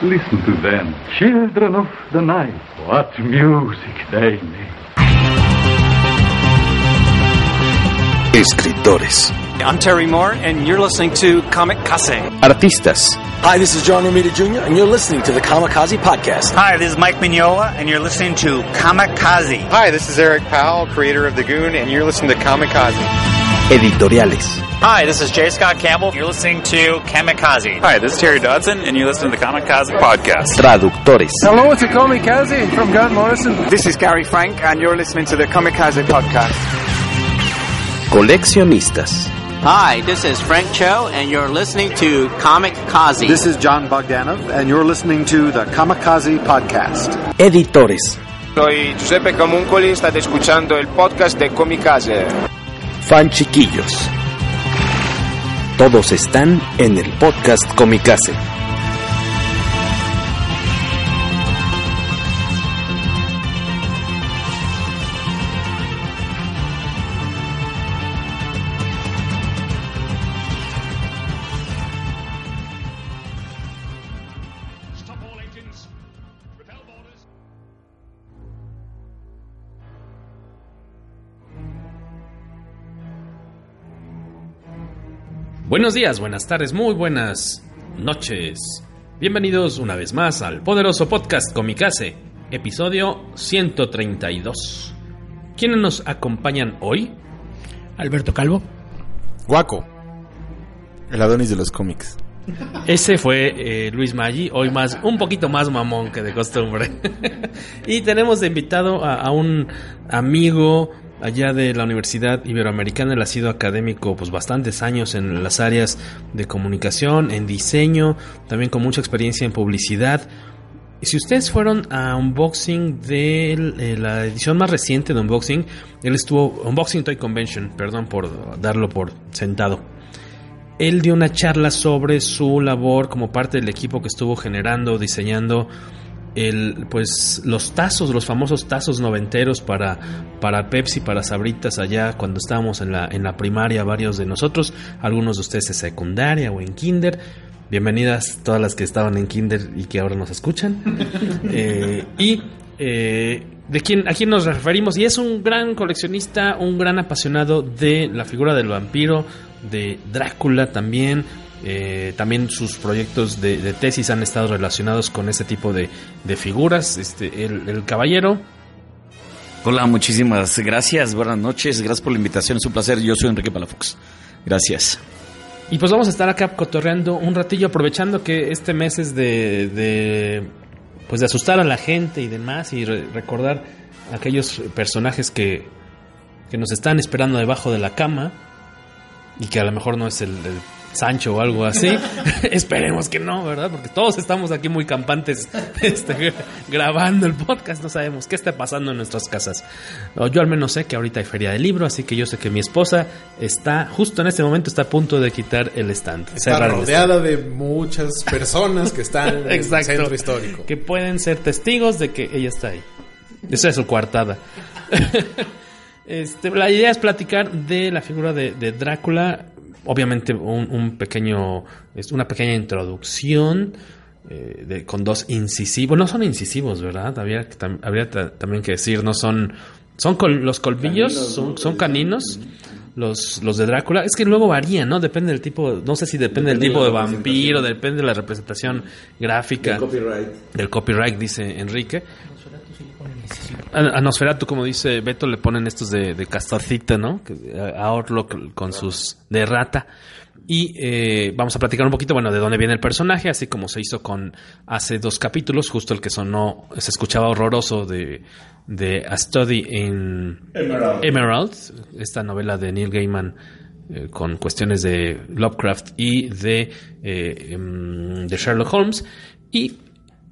Listen to them, children of the night. What music they make. Escritores. I'm Terry Moore, and you're listening to Comic Case. Artistas. Hi, this is John Romita Jr., and you're listening to the Kamikaze Podcast. Hi, this is Mike Mignola, and you're listening to Kamikaze. Hi, this is Eric Powell, creator of The Goon, and you're listening to Kamikaze. Editoriales. Hi, this is J. Scott Campbell. You're listening to Kamikaze. Hi, this is Terry Dodson, and you're listening to the Kamikaze Podcast. Traductores. Hello, it's a Kamikaze from Grant Morrison. This is Gary Frank, and you're listening to the Kamikaze Podcast. Coleccionistas. Hi, this is Frank Cho, and you're listening to Comic Kazi. This is John Bogdanov, and you're listening to the Kamikaze Podcast. Editores. Soy Giuseppe Camuncoli, state escuchando el podcast de Comicase. Fan chiquillos. Todos están en el podcast Comicase. Buenos días, buenas tardes, muy buenas noches. Bienvenidos una vez más al poderoso podcast Comicase, episodio 132. ¿Quiénes nos acompañan hoy? Alberto Calvo. Guaco. El Adonis de los cómics. Ese fue eh, Luis Maggi, hoy más, un poquito más mamón que de costumbre. y tenemos de invitado a, a un amigo, allá de la Universidad Iberoamericana. Él ha sido académico pues bastantes años en las áreas de comunicación, en diseño, también con mucha experiencia en publicidad. Y si ustedes fueron a unboxing de eh, la edición más reciente de unboxing, él estuvo unboxing Toy Convention, perdón por darlo por sentado. Él dio una charla sobre su labor como parte del equipo que estuvo generando, diseñando el, pues los tazos, los famosos tazos noventeros para, para Pepsi, para Sabritas allá cuando estábamos en la, en la primaria, varios de nosotros, algunos de ustedes en secundaria o en kinder. Bienvenidas todas las que estaban en kinder y que ahora nos escuchan. eh, y eh, de quién, a quién nos referimos. Y es un gran coleccionista, un gran apasionado de la figura del vampiro, de Drácula también, eh, también sus proyectos de, de, tesis han estado relacionados con ese tipo de, de figuras. Este, el, el, caballero. Hola, muchísimas gracias. Buenas noches. Gracias por la invitación. Es un placer. Yo soy Enrique Palafox. Gracias. Y pues vamos a estar acá cotorreando un ratillo, aprovechando que este mes es de, de pues de asustar a la gente y demás, y re recordar aquellos personajes que, que nos están esperando debajo de la cama y que a lo mejor no es el, el Sancho o algo así. Esperemos que no, ¿verdad? Porque todos estamos aquí muy campantes este, grabando el podcast. No sabemos qué está pasando en nuestras casas. Yo al menos sé que ahorita hay feria de libro, así que yo sé que mi esposa está, justo en este momento, está a punto de quitar el stand. Está rodeada de muchas personas que están en Exacto, el centro histórico. Que pueden ser testigos de que ella está ahí. Esa es su coartada. Este, la idea es platicar de la figura de, de Drácula obviamente un, un, pequeño, una pequeña introducción eh, de, con dos incisivos, no son incisivos, ¿verdad? Habría, tam, habría también que decir, no son, son col, los colmillos, caninos, son, son, caninos. Los, los de Drácula, es que luego varían, ¿no? Depende del tipo, no sé si depende, depende del tipo de, de vampiro, depende de la representación gráfica. Del copyright. Del copyright, dice Enrique. A, Nosferatu, como dice Beto, le ponen estos de, de castorcita, ¿no? A Orlok con sus de rata. Y eh, vamos a platicar un poquito, bueno, de dónde viene el personaje, así como se hizo con hace dos capítulos, justo el que sonó, se escuchaba horroroso de, de A Study in Emerald, Emerald esta novela de Neil Gaiman eh, con cuestiones de Lovecraft y de, eh, de Sherlock Holmes. Y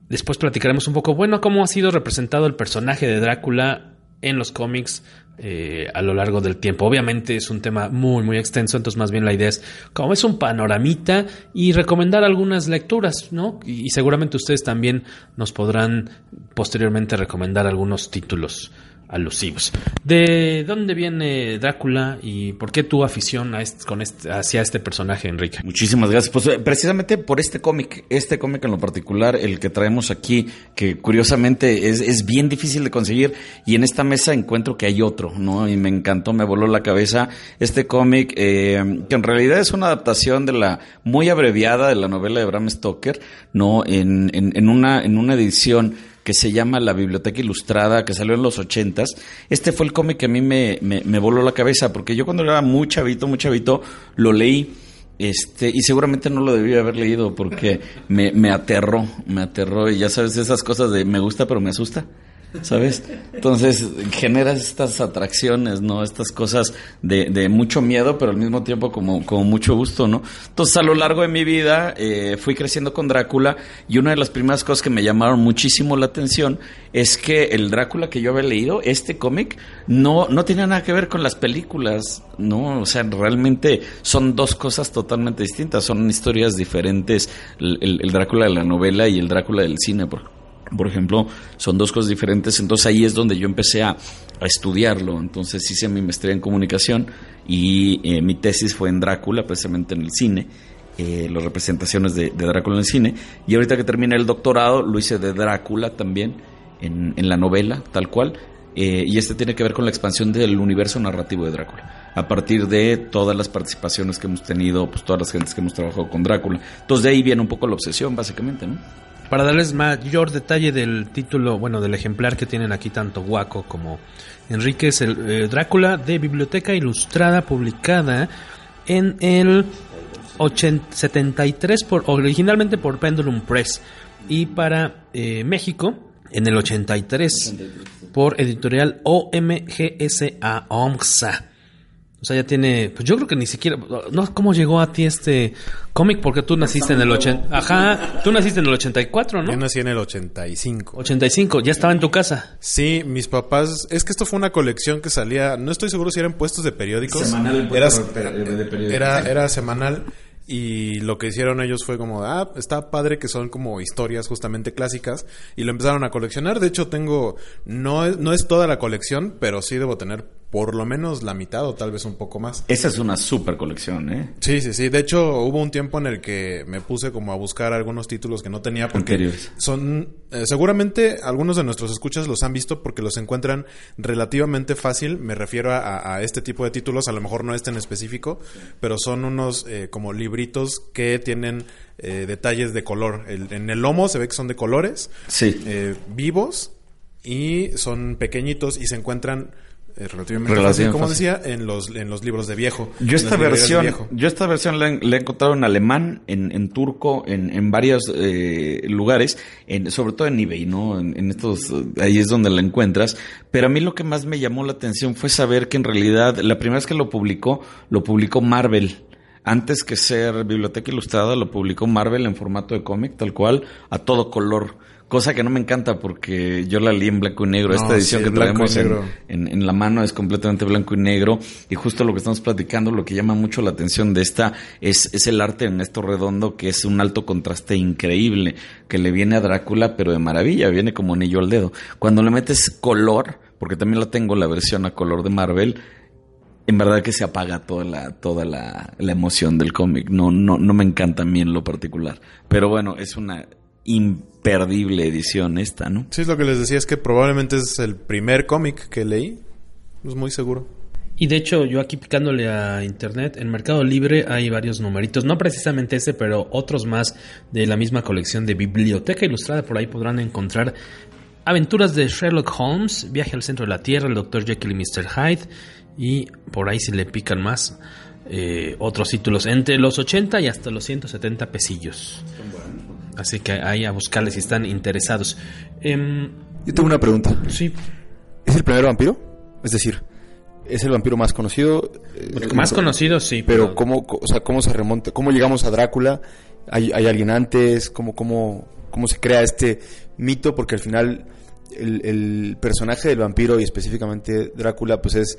Después platicaremos un poco, bueno, cómo ha sido representado el personaje de Drácula en los cómics eh, a lo largo del tiempo. Obviamente es un tema muy, muy extenso, entonces más bien la idea es, como es un panoramita y recomendar algunas lecturas, ¿no? Y, y seguramente ustedes también nos podrán posteriormente recomendar algunos títulos. Alusivos. ¿De dónde viene Drácula y por qué tu afición a este, con este, hacia este personaje, Enrique? Muchísimas gracias. Pues eh, precisamente por este cómic, este cómic en lo particular, el que traemos aquí, que curiosamente es, es, bien difícil de conseguir y en esta mesa encuentro que hay otro, ¿no? Y me encantó, me voló la cabeza este cómic, eh, que en realidad es una adaptación de la muy abreviada de la novela de Bram Stoker, ¿no? En, en, en una, en una edición que se llama La Biblioteca Ilustrada, que salió en los ochentas. Este fue el cómic que a mí me, me, me, voló la cabeza, porque yo cuando era muy chavito, muy chavito, lo leí. Este, y seguramente no lo debía haber leído porque me, me aterró, me aterró. Y ya sabes, esas cosas de me gusta pero me asusta. ¿Sabes? Entonces generas estas atracciones, ¿no? Estas cosas de, de, mucho miedo, pero al mismo tiempo como, como mucho gusto, ¿no? Entonces a lo largo de mi vida eh, fui creciendo con Drácula y una de las primeras cosas que me llamaron muchísimo la atención es que el Drácula que yo había leído, este cómic, no, no tiene nada que ver con las películas, ¿no? O sea, realmente son dos cosas totalmente distintas, son historias diferentes, el Drácula de la novela y el Drácula del cine, por por ejemplo, son dos cosas diferentes. Entonces ahí es donde yo empecé a, a estudiarlo. Entonces hice mi maestría en comunicación y eh, mi tesis fue en Drácula, precisamente en el cine. Eh, las representaciones de, Drácula en el cine. Y ahorita que terminé el doctorado, lo hice de Drácula también, en, en la novela, tal cual. Eh, y este tiene que ver con la expansión del universo narrativo de Drácula. A partir de todas las participaciones que hemos tenido, pues todas las gentes que hemos trabajado con Drácula. Entonces de ahí viene un poco la obsesión, básicamente, ¿no? Para darles mayor detalle del título, bueno, del ejemplar que tienen aquí tanto Guaco como Enrique, es el eh, Drácula de Biblioteca Ilustrada, publicada en el 80, 73, por, originalmente por Pendulum Press, y para eh, México en el 83 por editorial OMGSA, OMGSA. O sea, ya tiene, pues yo creo que ni siquiera, no, ¿cómo llegó a ti este cómic? Porque tú naciste en el 80, ajá, tú naciste en el 84, ¿no? Yo nací en el 85. 85, ya estaba en tu casa. Sí, mis papás, es que esto fue una colección que salía, no estoy seguro si eran puestos de periódicos. Semanal, era, de periódicos. Era, era semanal. Y lo que hicieron ellos fue como, ah, está padre que son como historias justamente clásicas. Y lo empezaron a coleccionar. De hecho, tengo, no es, no es toda la colección, pero sí debo tener por lo menos la mitad o tal vez un poco más. Esa es una super colección, ¿eh? Sí, sí, sí. De hecho, hubo un tiempo en el que me puse como a buscar algunos títulos que no tenía porque Anteriores. son eh, seguramente algunos de nuestros escuchas los han visto porque los encuentran relativamente fácil. Me refiero a, a este tipo de títulos, a lo mejor no este en específico, pero son unos eh, como libritos que tienen eh, detalles de color. El, en el lomo se ve que son de colores, sí. eh, vivos y son pequeñitos y se encuentran eh, relativamente Relación fácil, como fácil. decía, en los, en los libros de viejo. Yo esta versión, yo esta versión la, he- la he encontrado en alemán, en, en turco, en, en varios eh, lugares, en, sobre todo en eBay, ¿no? En, en estos, eh, ahí es donde la encuentras. Pero a mí lo que más me llamó la atención fue saber que en realidad la primera vez que lo publicó, lo publicó Marvel. Antes que ser Biblioteca Ilustrada, lo publicó Marvel en formato de cómic, tal cual, a todo color. Cosa que no me encanta porque yo la leí en blanco y negro. No, Esta edición sí, que traemos en, en la mano es completamente blanco y negro. Y justo lo que estamos platicando, lo que llama mucho la atención de esta es, es el arte en esto redondo, que es un alto contraste increíble, que le viene a Drácula, pero de maravilla, viene como anillo al dedo. Cuando le metes color, porque también la tengo la versión a color de Marvel, en verdad que se apaga toda la, toda la, la emoción del cómic. No, no, no me encanta a mí en lo particular. Pero bueno, es una imperdible edición esta, ¿no? Sí, es lo que les decía, es que probablemente es el primer cómic que leí. No es muy seguro. Y de hecho, yo aquí picándole a internet, en Mercado Libre hay varios numeritos, no precisamente ese, pero otros más de la misma colección de Biblioteca Ilustrada. Por ahí podrán encontrar aventuras de Sherlock Holmes, Viaje al centro de la Tierra, el Dr. Jekyll y Mr. Hyde. Y por ahí si le pican más, eh, otros títulos entre los 80 y hasta los 170 pesillos. Así que ahí a buscarles si están interesados. Em, Yo tengo una pregunta. Sí. ¿Es el primer vampiro? Es decir, ¿es el vampiro más conocido? Más conocido, sí. Pero, ¿cómo, o sea, ¿cómo se remonta? ¿Cómo llegamos a Drácula? ¿Hay, hay alguien antes? ¿Cómo, cómo, ¿Cómo se crea este mito? Porque al final el, el personaje del vampiro y específicamente Drácula pues es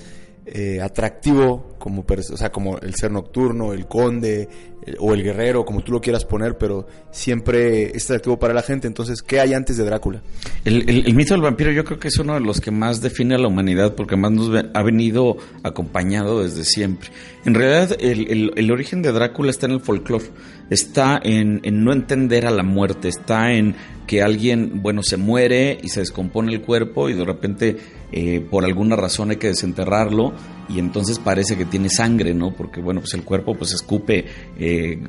eh, atractivo como, o sea, como el ser nocturno, el conde eh, o el guerrero, como tú lo quieras poner, pero siempre es atractivo para la gente. Entonces, ¿qué hay antes de Drácula? El, mito del vampiro yo creo que es uno de los que más define a la humanidad porque más nos ha venido acompañado desde siempre. En realidad, el, origen de Drácula está en el folclore, está en no entender a la muerte, está en que alguien, bueno, se muere y se descompone el cuerpo y de repente eh, por alguna razón hay que desenterrarlo y entonces parece que tiene sangre, ¿no? Porque, bueno, pues el cuerpo pues escupe eh,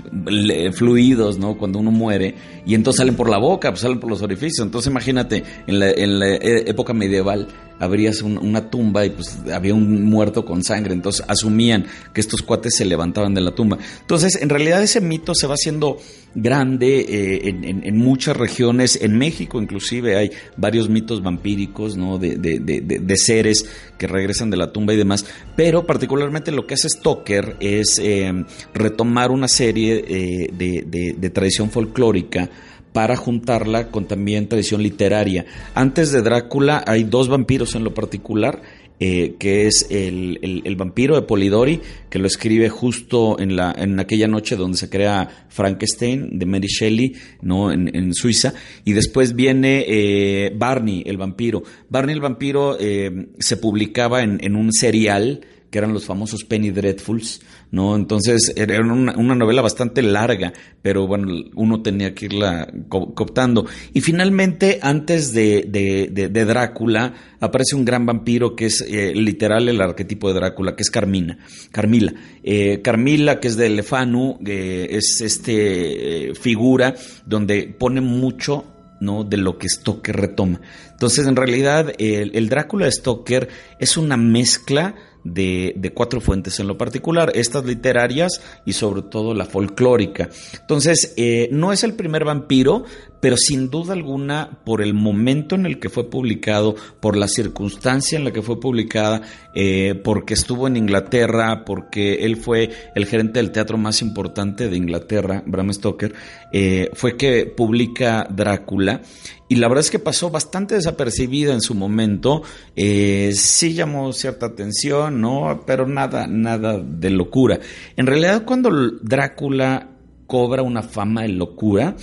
fluidos, ¿no? Cuando uno muere y entonces salen por la boca, pues salen por los orificios. Entonces imagínate, en la, en la e, época medieval abrías una tumba y pues había un muerto con sangre, entonces asumían que estos cuates se levantaban de la tumba. Entonces, en realidad ese mito se va haciendo grande eh, en, muchas regiones, en México inclusive hay varios mitos vampíricos, ¿no? De, de, de, seres que regresan de la tumba y demás, pero particularmente lo que hace Stoker es eh, retomar una serie eh, de, tradición folclórica para juntarla con también tradición literaria. Antes de Drácula hay dos vampiros en lo particular, eh, que es el, vampiro de Polidori, que lo escribe justo en, la, en aquella noche donde se crea Frankenstein de Mary Shelley, ¿no? en, Suiza, y después viene eh, Barney, el vampiro. Barney el vampiro eh, se publicaba en, en un serial que eran los famosos Penny Dreadfuls, ¿no? Entonces era una, novela bastante larga, pero bueno, uno tenía que irla cooptando. Y finalmente, antes de, de, de, Drácula, aparece un gran vampiro que es eh, literal el arquetipo de Drácula, que es Carmina, Carmila. Eh, Carmila, que es de Lefanu, eh, es este figura donde pone mucho ¿no? de lo que Stoker retoma. Entonces, en realidad, el, el Drácula de Stoker es una mezcla de, cuatro fuentes en lo particular, estas literarias y sobre todo la folclórica. Entonces, eh, no es el primer vampiro, pero sin duda alguna, por el momento en el que fue publicado, por la circunstancia en la que fue publicada, eh, porque estuvo en Inglaterra, porque él fue el gerente del teatro más importante de Inglaterra, Bram Stoker, eh, fue que publica Drácula. Y la verdad es que pasó bastante desapercibida en su momento. Eh, sí llamó cierta atención, ¿no? Pero nada, nada de locura. En realidad, cuando Drácula cobra una fama de locura,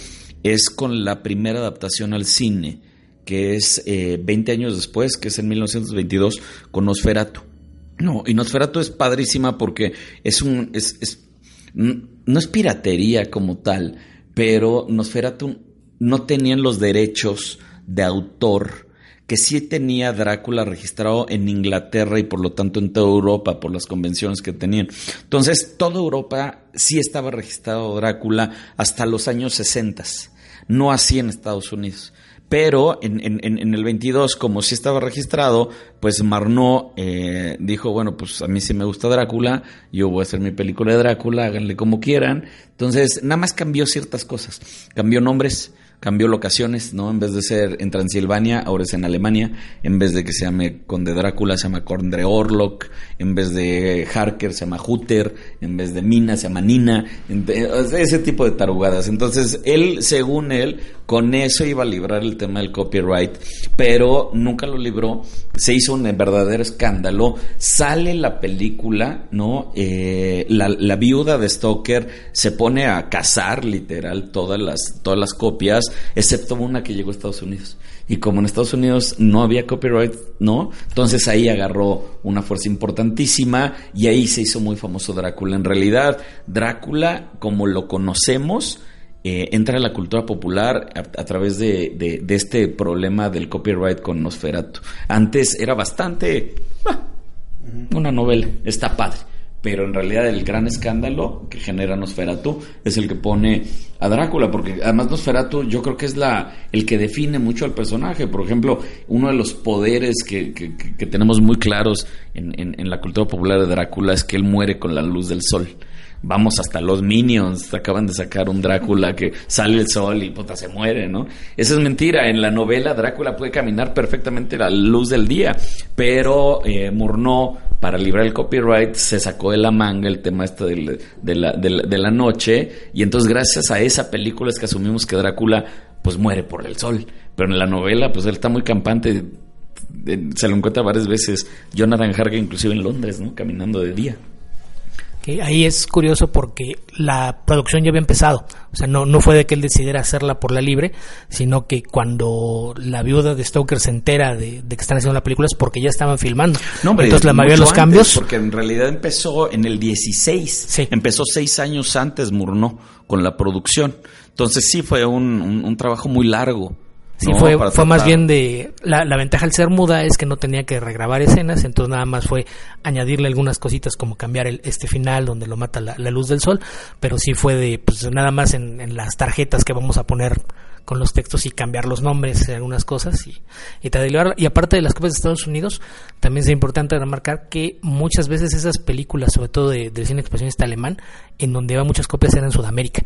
es con la primera adaptación al cine, que es 20 eh, años después, que es en 1922, con Nosferatu. No, y Nosferatu es padrísima porque es un. Es, no es piratería como tal, pero Nosferatu no tenían los derechos de autor que sí tenía Drácula registrado en Inglaterra y por lo tanto en toda Europa por las convenciones que tenían. Entonces, toda Europa sí estaba registrado Drácula hasta los años 60 no así en Estados Unidos. Pero en, en, el 22, como sí estaba registrado, pues Marnot eh, dijo, bueno, pues a mí sí me gusta Drácula, yo voy a hacer mi película de Drácula, háganle como quieran. Entonces, nada más cambió ciertas cosas. Cambió nombres, cambió locaciones, ¿no? En vez de ser en Transilvania, ahora es en Alemania. En vez de que se llame Conde Drácula, se llama Conde Orlok. En vez de Harker, se llama Hutter. En vez de Mina, se llama Nina. Ese tipo de tarugadas. Entonces, él, según él, con eso iba a librar el tema del copyright, pero nunca lo libró. Se hizo un verdadero escándalo. Sale la película, ¿no? Eh, la, la viuda de Stoker se pone a cazar, literal, todas las, todas las copias excepto una que llegó a Estados Unidos. Y como en Estados Unidos no había copyright, ¿no? Entonces ahí agarró una fuerza importantísima y ahí se hizo muy famoso Drácula. En realidad, Drácula, como lo conocemos, eh, entra a la cultura popular a, través de, este problema del copyright con Nosferatu. Antes era bastante... Ah, una novela, está padre pero en realidad el gran escándalo que genera Nosferatu es el que pone a Drácula, porque además Nosferatu yo creo que es la el que define mucho al personaje. Por ejemplo, uno de los poderes que, que, tenemos muy claros en, en, la cultura popular de Drácula es que él muere con la luz del sol vamos hasta los Minions, acaban de sacar un Drácula que sale el sol y puta se muere, ¿no? Esa es mentira, en la novela Drácula puede caminar perfectamente a la luz del día, pero eh, Murnau, para librar el copyright, se sacó de la manga el tema este de, la, noche, y entonces gracias a esa película es que asumimos que Drácula pues muere por el sol, pero en la novela pues él está muy campante se lo encuentra varias veces Jonathan Harker, inclusive en Londres, ¿no? Caminando de día. Que ahí es curioso porque la producción ya había empezado. O sea, no, no fue de que él decidiera hacerla por la libre, sino que cuando la viuda de Stoker se entera de, que están haciendo la película es porque ya estaban filmando. No, hombre, Entonces la mayoría de los cambios... antes, porque en realidad empezó en el 16. Empezó seis años antes, Murnau, con la producción. Entonces sí fue un, un- un trabajo muy largo. Sí, ¿no? fue, fue más bien de... La, la ventaja al ser muda es que no tenía que regrabar escenas, entonces nada más fue añadirle algunas cositas como cambiar el, este final donde lo mata la, la luz del sol, pero sí fue de, pues nada más en, en las tarjetas que vamos a poner con los textos y cambiar los nombres algunas cosas y, y, y aparte de las copias de Estados Unidos, también es importante remarcar que muchas veces esas películas, sobre todo de, del cine expresionista alemán, en donde iba muchas copias eran en Sudamérica.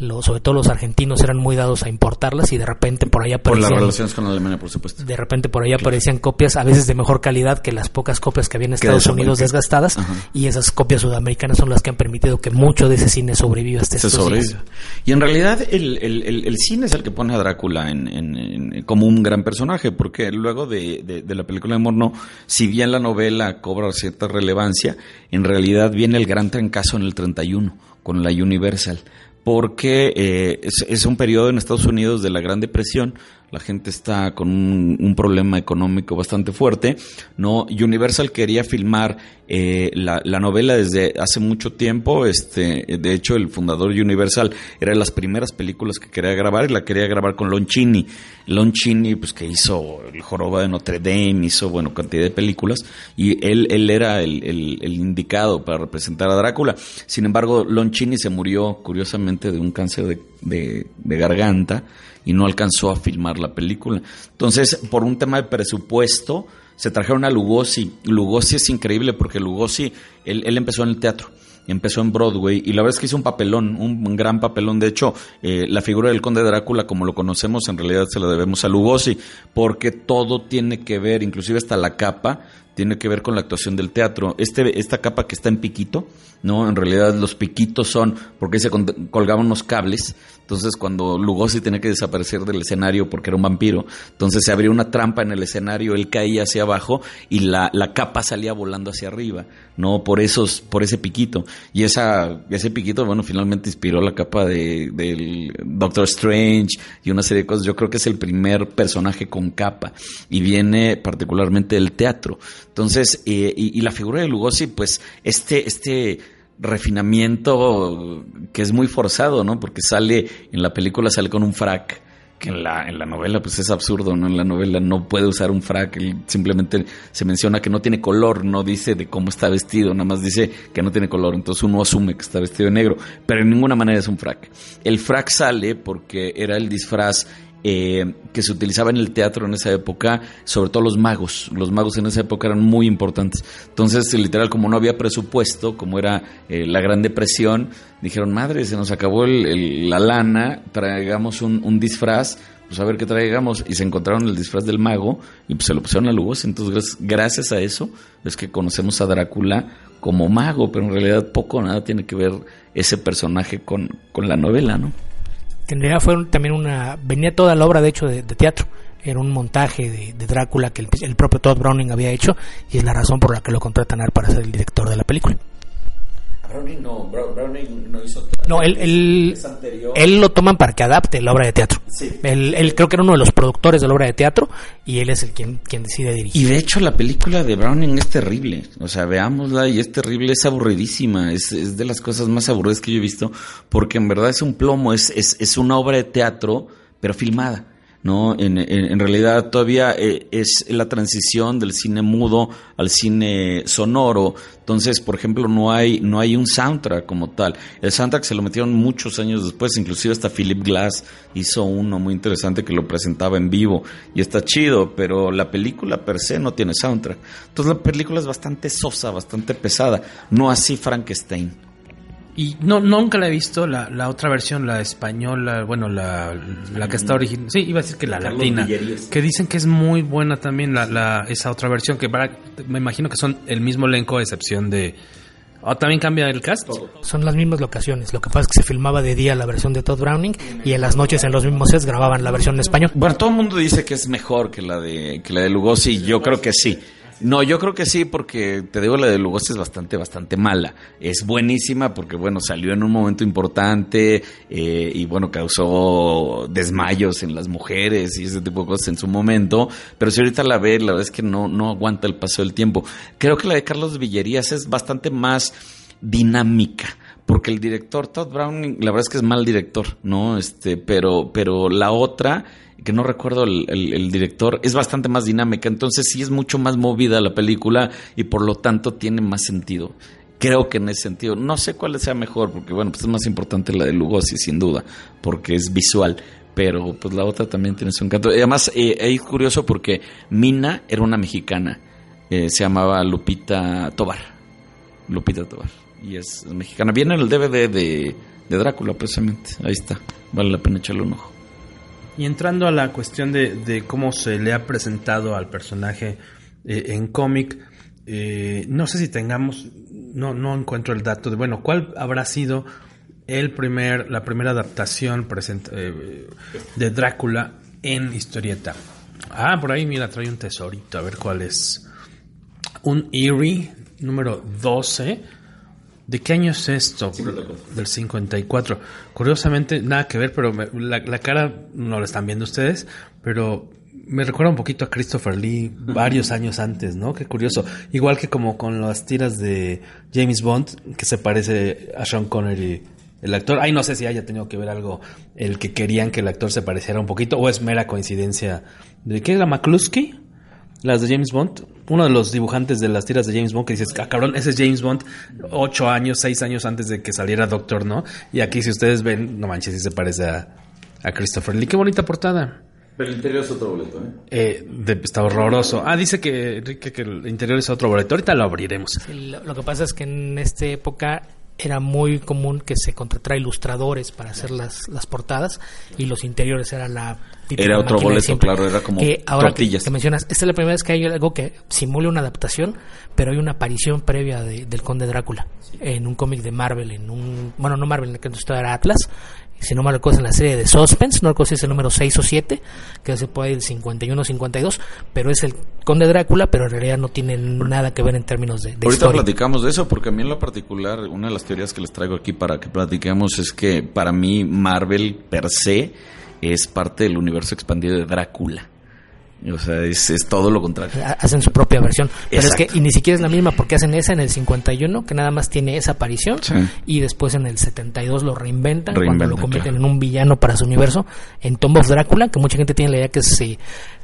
Lo- sobre todo los argentinos eran muy dados a importarlas y de repente por las aparecían relaciones con Alemania, por supuesto. de repente por ahí aparecían copias a veces de mejor calidad que las pocas copias que había en Estados. Unidos desgastadas y esas copias sudamericanas son las que han permitido que mucho de ese cine sobreviva hasta se estos días. Y en realidad el, el- el- el cine es el que pone a Drácula en, en- en- como un gran personaje, porque luego de, de- de la película de Morno, si bien la novela cobra cierta relevancia, en realidad viene el gran trancazo en el 31 con la Universal, porque eh, es, es un periodo en Estados Unidos de la Gran Depresión, la gente está con un, problema económico bastante fuerte, ¿no? Universal quería filmar eh, la, la novela desde hace mucho tiempo, este, de hecho el fundador Universal era de las primeras películas que quería grabar y la quería grabar con Lon Chaney. Lon Chaney, pues que hizo El Joroba de Notre Dame, hizo, bueno, cantidad de películas y él, él era el, el- el indicado para representar a Drácula. Sin embargo, Lon Chaney se murió, curiosamente, de un cáncer de- de garganta y no alcanzó a filmar la película. Entonces, por un tema de presupuesto, se trajeron a Lugosi. Lugosi es increíble porque Lugosi, él, él empezó en el teatro. Empezó en Broadway y la verdad es que hizo un papelón, un, gran papelón. De hecho, eh, la figura del conde Drácula, como lo conocemos, en realidad se la debemos a Lugosi, porque todo tiene que ver, inclusive hasta la capa, tiene que ver con la actuación del teatro. Este, esta capa que está en piquito, ¿no? En realidad los piquitos son porque se colgaban unos cables. Entonces cuando Lugosi tenía que desaparecer del escenario porque era un vampiro, entonces se abrió una trampa en el escenario, él caía hacia abajo y la, la capa salía volando hacia arriba, ¿no? Por esos, por ese piquito. Y esa, ese piquito, bueno, finalmente inspiró la capa de, del Doctor Strange y una serie de cosas. Yo creo que es el primer personaje con capa y viene particularmente del teatro. Entonces, eh, y, y la figura de Lugosi, pues, este, este refinamiento que es muy forzado, ¿no? Porque sale, en la película sale con un frac, que en la, en la novela pues es absurdo, ¿no? En la novela no puede usar un frac, simplemente se menciona que no tiene color, no dice de cómo está vestido, nada más dice que no tiene color, entonces uno asume que está vestido de negro, pero en ninguna manera es un frac. El frac sale porque era el disfraz eh, que se utilizaba en el teatro en esa época, sobre todo los magos. Los magos en esa época eran muy importantes. Entonces, literal, como no había presupuesto, como era eh, la Gran Depresión, dijeron, madre, se nos acabó el- la lana, traigamos un, un disfraz, pues a ver qué traigamos. Y se encontraron el disfraz del mago y pues se lo pusieron a Lugosi. Entonces, gracias, a eso es que conocemos a Drácula como mago, pero en realidad poco nada tiene que ver ese personaje con, con la novela, ¿no? En realidad fue también una venía toda la obra de hecho de, teatro. Era un montaje de, Drácula que el, el propio Todd Browning había hecho y es la razón por la que lo contratan a para ser el director de la película Browning no, Browning no hizo. no él, él, él lo toman para que adapte la obra de teatro Sí. él, él creo que era uno de los productores de la obra de teatro y él es el quien, quien decide dirigir Y de hecho la película de Browning es terrible. O sea, veámosla y es terrible, es aburridísima. Es, es de las cosas más aburridas que yo he visto. Porque en verdad es un plomo, es, es, es una obra de teatro, pero filmada. ¿No? En, realidad todavía eh, es la transición del cine mudo al cine sonoro. Entonces, por ejemplo, no hay, no hay un soundtrack como tal. El soundtrack se lo metieron muchos años después, inclusive hasta Philip Glass hizo uno muy interesante que lo presentaba en vivo y está chido, pero la película per se no tiene soundtrack. Entonces la película es bastante sosa, bastante pesada, no así Frankenstein. Y no, nunca la he visto, la, la otra versión, la española, bueno, la, la que está original. Sí, iba a decir que la Carlos latina. Villerías. Que dicen que es muy buena también la, la, esa otra versión, que para, me imagino que son el mismo elenco, a excepción de, ¿O también cambia el cast? Son las mismas locaciones. Lo que pasa es que se filmaba de día la versión de Todd Browning y en las noches en los mismos sets grababan la versión en español. Bueno, todo el mundo dice que es mejor que la de, que la de Lugosi. Yo creo que sí. No, yo creo que sí, porque te digo, la de Lugosi es bastante, bastante mala. Es buenísima porque, bueno, salió en un momento importante eh, y, bueno, causó desmayos en las mujeres y ese tipo de cosas en su momento. Pero si ahorita la ves, la verdad es que no, no aguanta el paso del tiempo. Creo que la de Carlos Villerías es bastante más dinámica porque el director Todd Browning, la verdad es que es mal director, ¿no? Este, pero, pero la otra que no recuerdo el, director, es bastante más dinámica, entonces sí es mucho más movida la película y por lo tanto tiene más sentido. Creo que en ese sentido, no sé cuál sea mejor, porque bueno, pues es más importante la de Lugosi, sin duda, porque es visual, pero pues la otra también tiene su encanto. Además, eh, es curioso porque Mina era una mexicana, eh, se llamaba Lupita Tobar, Lupita Tobar, y es, mexicana. Viene en el DVD de Drácula, precisamente, ahí está, vale la pena echarle un ojo. Y entrando a la cuestión de, cómo se le ha presentado al personaje eh, en cómic, eh, no sé si tengamos, no, no encuentro el dato de, bueno, ¿cuál habrá sido el primer, la primera adaptación eh, de Drácula en historieta? Ah, por ahí, mira, trae un tesorito, a ver cuál es. Un Eerie número 12 ¿De qué año es esto? Del 54. Curiosamente, nada que ver, pero la, cara no la están viendo ustedes, pero me recuerda un poquito a Christopher Lee varios años antes, ¿no? Qué curioso. Igual que como con las tiras de James Bond, que se parece a Sean Connery, el actor. Ay, no sé si haya tenido que ver algo el que querían que el actor se pareciera un poquito, o es mera coincidencia. ¿De qué es la McCluskey? Las de James Bond, uno de los dibujantes de las tiras de James Bond que dices, ah, cabrón, ese es James Bond ocho años, seis años antes de que saliera Doctor, ¿no? Y aquí si ustedes ven, no manches, si se parece a, a Christopher Lee. Qué bonita portada. Pero el interior es otro boleto, ¿eh? eh está horroroso. Ah, dice que, que el interior es otro boleto. Ahorita lo abriremos. lo, que pasa es que en esta época era muy común que se contratara ilustradores para hacer las, las portadas y los interiores era la era otro boleto, claro, era como que ahora tortillas. Que, mencionas, esta es la primera vez que hay algo que simule una adaptación, pero hay una aparición previa del Conde Drácula en un cómic de Marvel, en un, bueno, no Marvel, en el que entonces era Atlas, si no me recuerdo en la serie de Suspense, no recuerdo si es el número 6 o 7, que se puede el 51 o 52, pero es el Conde Drácula, pero en realidad no tiene nada que ver en términos de, de Ahorita platicamos de eso, porque a mí en lo particular, una de las teorías que les traigo aquí para que platiquemos es que para mí Marvel per se es parte del universo expandido de Drácula. O sea, es, todo lo contrario. Hacen su propia versión. Pero es que y ni siquiera es la misma porque hacen esa en el 51, que nada más tiene esa aparición, y después en el 72 lo reinventan, cuando lo convierten en un villano para su universo, en Tomb of Drácula, que mucha gente tiene la idea que es eh,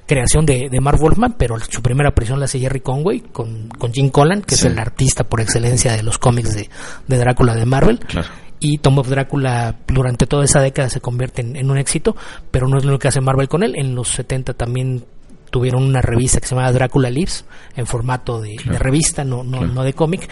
creación de, de, Mark Wolfman, pero su primera aparición la hace Jerry Conway con, con Jim Collan, que es el artista por excelencia de los cómics de, de Drácula de Marvel. Claro y Tomb of Drácula durante toda esa década se convierte en, un éxito, pero no es lo que hace Marvel con él. En los 70 también tuvieron una revista que se llamaba Drácula Lives en formato de, revista, no, no, no de cómic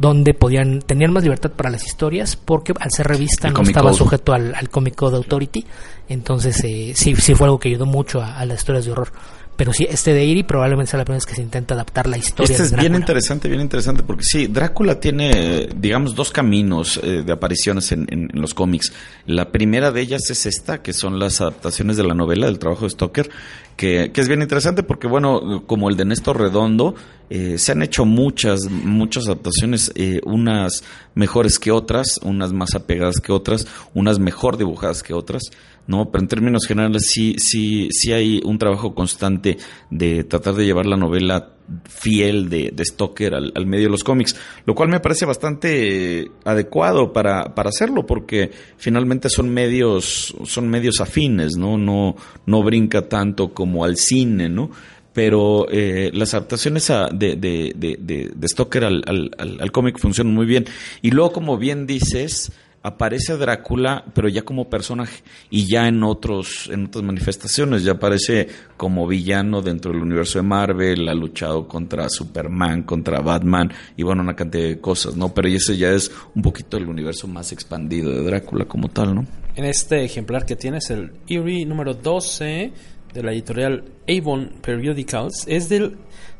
donde podían tenían más libertad para las historias porque al ser revista no estaba sujeto al, al Comic Code Authority. Entonces eh, sí sí fue algo que ayudó mucho a, a las historias de horror pero sí, este de Iri probablemente sea la primera vez que se intenta adaptar la historia. Este es bien interesante, bien interesante, porque sí, Drácula tiene, digamos, dos caminos eh, de apariciones en, en, los cómics. La primera de ellas es esta, que son las adaptaciones de la novela, del trabajo de Stoker, que, que es bien interesante porque, bueno, como el de Néstor Redondo, eh, se han hecho muchas, muchas adaptaciones, eh, unas mejores que otras, unas más apegadas que otras, unas mejor dibujadas que otras. ¿No? Pero en términos generales sí, sí, sí hay un trabajo constante de tratar de llevar la novela fiel de, de Stoker al, al, medio de los cómics, lo cual me parece bastante adecuado para, para hacerlo, porque finalmente son medios, son medios afines, ¿no? No, no brinca tanto como al cine, ¿no? Pero eh, las adaptaciones de, de, de, de, Stoker al, al, al cómic funcionan muy bien. Y luego, como bien dices, aparece Drácula, pero ya como personaje y ya en otros en otras manifestaciones, ya aparece como villano dentro del universo de Marvel, ha luchado contra Superman, contra Batman y bueno, una cantidad de cosas, ¿no? Pero ese ya es un poquito el universo más expandido de Drácula como tal, ¿no? En este ejemplar que tienes el Eerie número 12 de la editorial Avon Periodicals es del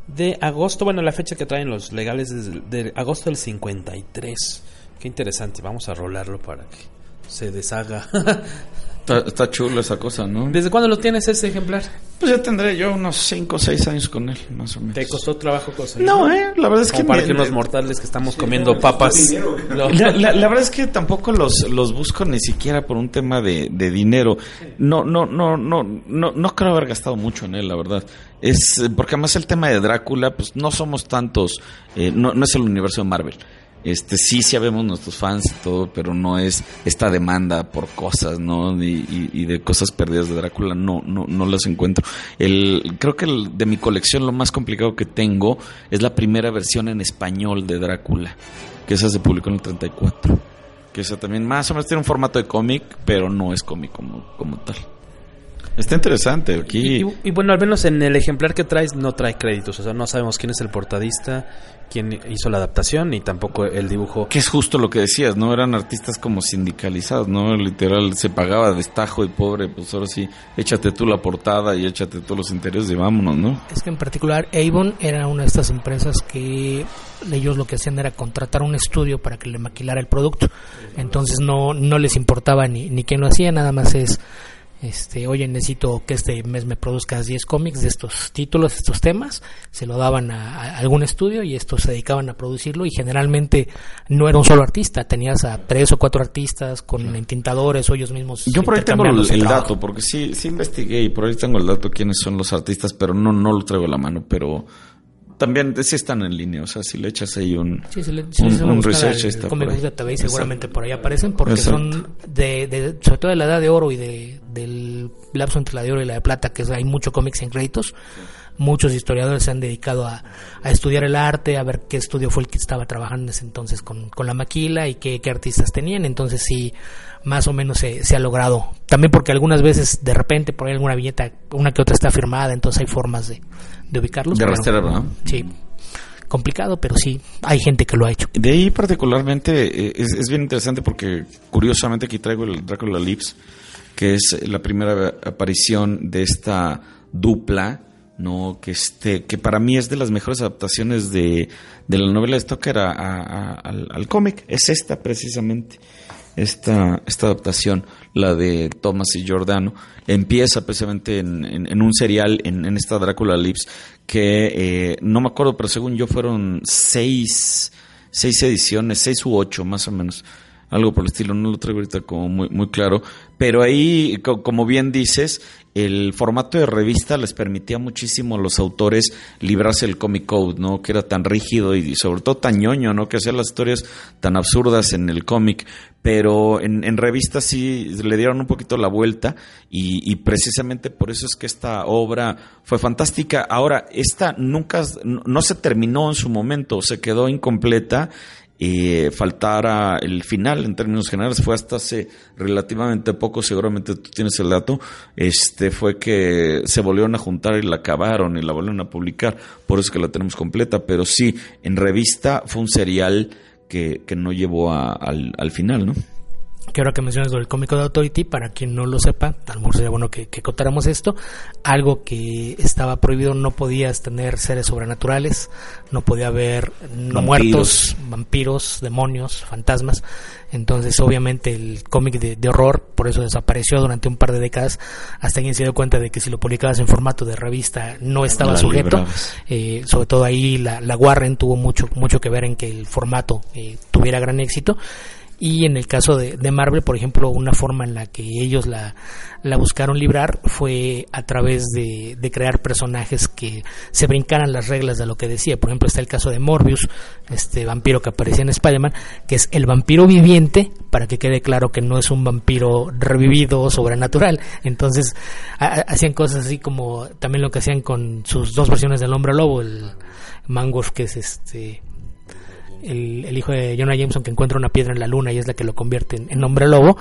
de agosto, bueno, la fecha que traen los legales es de agosto del 53. Qué interesante, vamos a rolarlo para que se deshaga. Está, está, chulo esa cosa, ¿no? ¿Desde cuándo lo tienes ese ejemplar? Pues ya tendré yo unos 5 o 6 años con él, más o menos. ¿Te costó trabajo conseguirlo? No, eh, la verdad es que... para que unos mortales que estamos sí, comiendo papas... La, la, la, verdad es que tampoco los, los busco ni siquiera por un tema de, de dinero. No, no, no, no, no, no creo haber gastado mucho en él, la verdad. Es porque además el tema de Drácula, pues no somos tantos, eh, no, no es el universo de Marvel. Este, sí, sabemos nuestros fans y todo, pero no es esta demanda por cosas, ¿no? Y, y, y, de cosas perdidas de Drácula, no, no, no las encuentro. El, creo que el, de mi colección lo más complicado que tengo es la primera versión en español de Drácula, que esa se publicó en el 34. Que esa también más o menos tiene un formato de cómic, pero no es cómic como, como tal. Está interesante aquí. Y, y, bueno, al menos en el ejemplar que traes no trae créditos, o sea, no sabemos quién es el portadista, quién hizo la adaptación y tampoco el dibujo. Que es justo lo que decías, ¿no? Eran artistas como sindicalizados, ¿no? Literal, se pagaba de estajo y pobre, pues ahora sí, échate tú la portada y échate todos los interiores y vámonos, ¿no? Es que en particular Avon era una de estas empresas que ellos lo que hacían era contratar un estudio para que le maquilara el producto. Entonces no, no les importaba ni, ni quién lo hacía, nada más es este, oye, necesito que este mes me produzcas 10 cómics de estos títulos, estos temas, se lo daban a, a, algún estudio y estos se dedicaban a producirlo y generalmente no era un solo artista, tenías a tres o cuatro artistas con entintadores o ellos mismos. Yo por ahí tengo el, el dato, porque sí, sí investigué y por ahí tengo el dato quiénes son los artistas, pero no, no lo traigo a la mano, pero también sí están en línea, o sea, si le echas ahí un, sí, si le, si un, un research está por ahí. Database, seguramente por ahí aparecen porque Exacto. son de, de, sobre todo de la edad de oro y de, del lapso entre la de oro y la de plata, que es, hay mucho cómics en créditos. Muchos historiadores se han dedicado a, a, estudiar el arte, a ver qué estudio fue el que estaba trabajando en ese entonces con, con la maquila y qué, qué, artistas tenían. Entonces sí, más o menos se, se, ha logrado. También porque algunas veces de repente por ahí alguna viñeta, una que otra está firmada, entonces hay formas de, de ubicarlos. De rastrear, ¿no? Sí. Complicado, pero sí, hay gente que lo ha hecho. De ahí particularmente eh, es, es bien interesante porque curiosamente aquí traigo el Drácula Lips, que es la primera aparición de esta dupla no que este que para mí es de las mejores adaptaciones de, de la novela de Stoker a, al, cómic. Es esta precisamente esta, esta adaptación, la de Thomas y Giordano, empieza precisamente en, en, un serial, en, en, esta Drácula Lips, que eh, no me acuerdo, pero según yo fueron seis, seis ediciones, seis u ocho más o menos, algo por el estilo, no lo traigo ahorita como muy, muy claro, pero ahí, como bien dices, el formato de revista les permitía muchísimo a los autores librarse del comic code, ¿no? Que era tan rígido y sobre todo tan ñoño, ¿no? Que hacía las historias tan absurdas en el cómic, pero en, en revista sí le dieron un poquito la vuelta y, y, precisamente por eso es que esta obra fue fantástica. Ahora, esta nunca, no se terminó en su momento, se quedó incompleta eh, faltara el final en términos generales fue hasta hace relativamente poco seguramente tú tienes el dato este fue que se volvieron a juntar y la acabaron y la volvieron a publicar por eso es que la tenemos completa pero sí en revista fue un serial que, que no llevó al, al final no que ahora que mencionas lo del cómico de Authority, para quien no lo sepa, a lo mejor sería bueno que, que contáramos esto, algo que estaba prohibido, no podías tener seres sobrenaturales, no podía haber no vampiros. muertos, vampiros, demonios, fantasmas, entonces obviamente el cómic de, de, horror, por eso desapareció durante un par de décadas, hasta quien se dio cuenta de que si lo publicabas en formato de revista no estaba la sujeto, eh, sobre todo ahí la, la Warren tuvo mucho, mucho que ver en que el formato eh, tuviera gran éxito, y en el caso de, de, Marvel, por ejemplo, una forma en la que ellos la, la buscaron librar fue a través de, de, crear personajes que se brincaran las reglas de lo que decía. Por ejemplo, está el caso de Morbius, este vampiro que aparecía en Spider-Man, que es el vampiro viviente, para que quede claro que no es un vampiro revivido sobrenatural. Entonces, hacían cosas así como también lo que hacían con sus dos versiones del hombre lobo, el Mangolf, que es este el, hijo de Jonah Jameson que encuentra una piedra en la luna y es la que lo convierte en, hombre lobo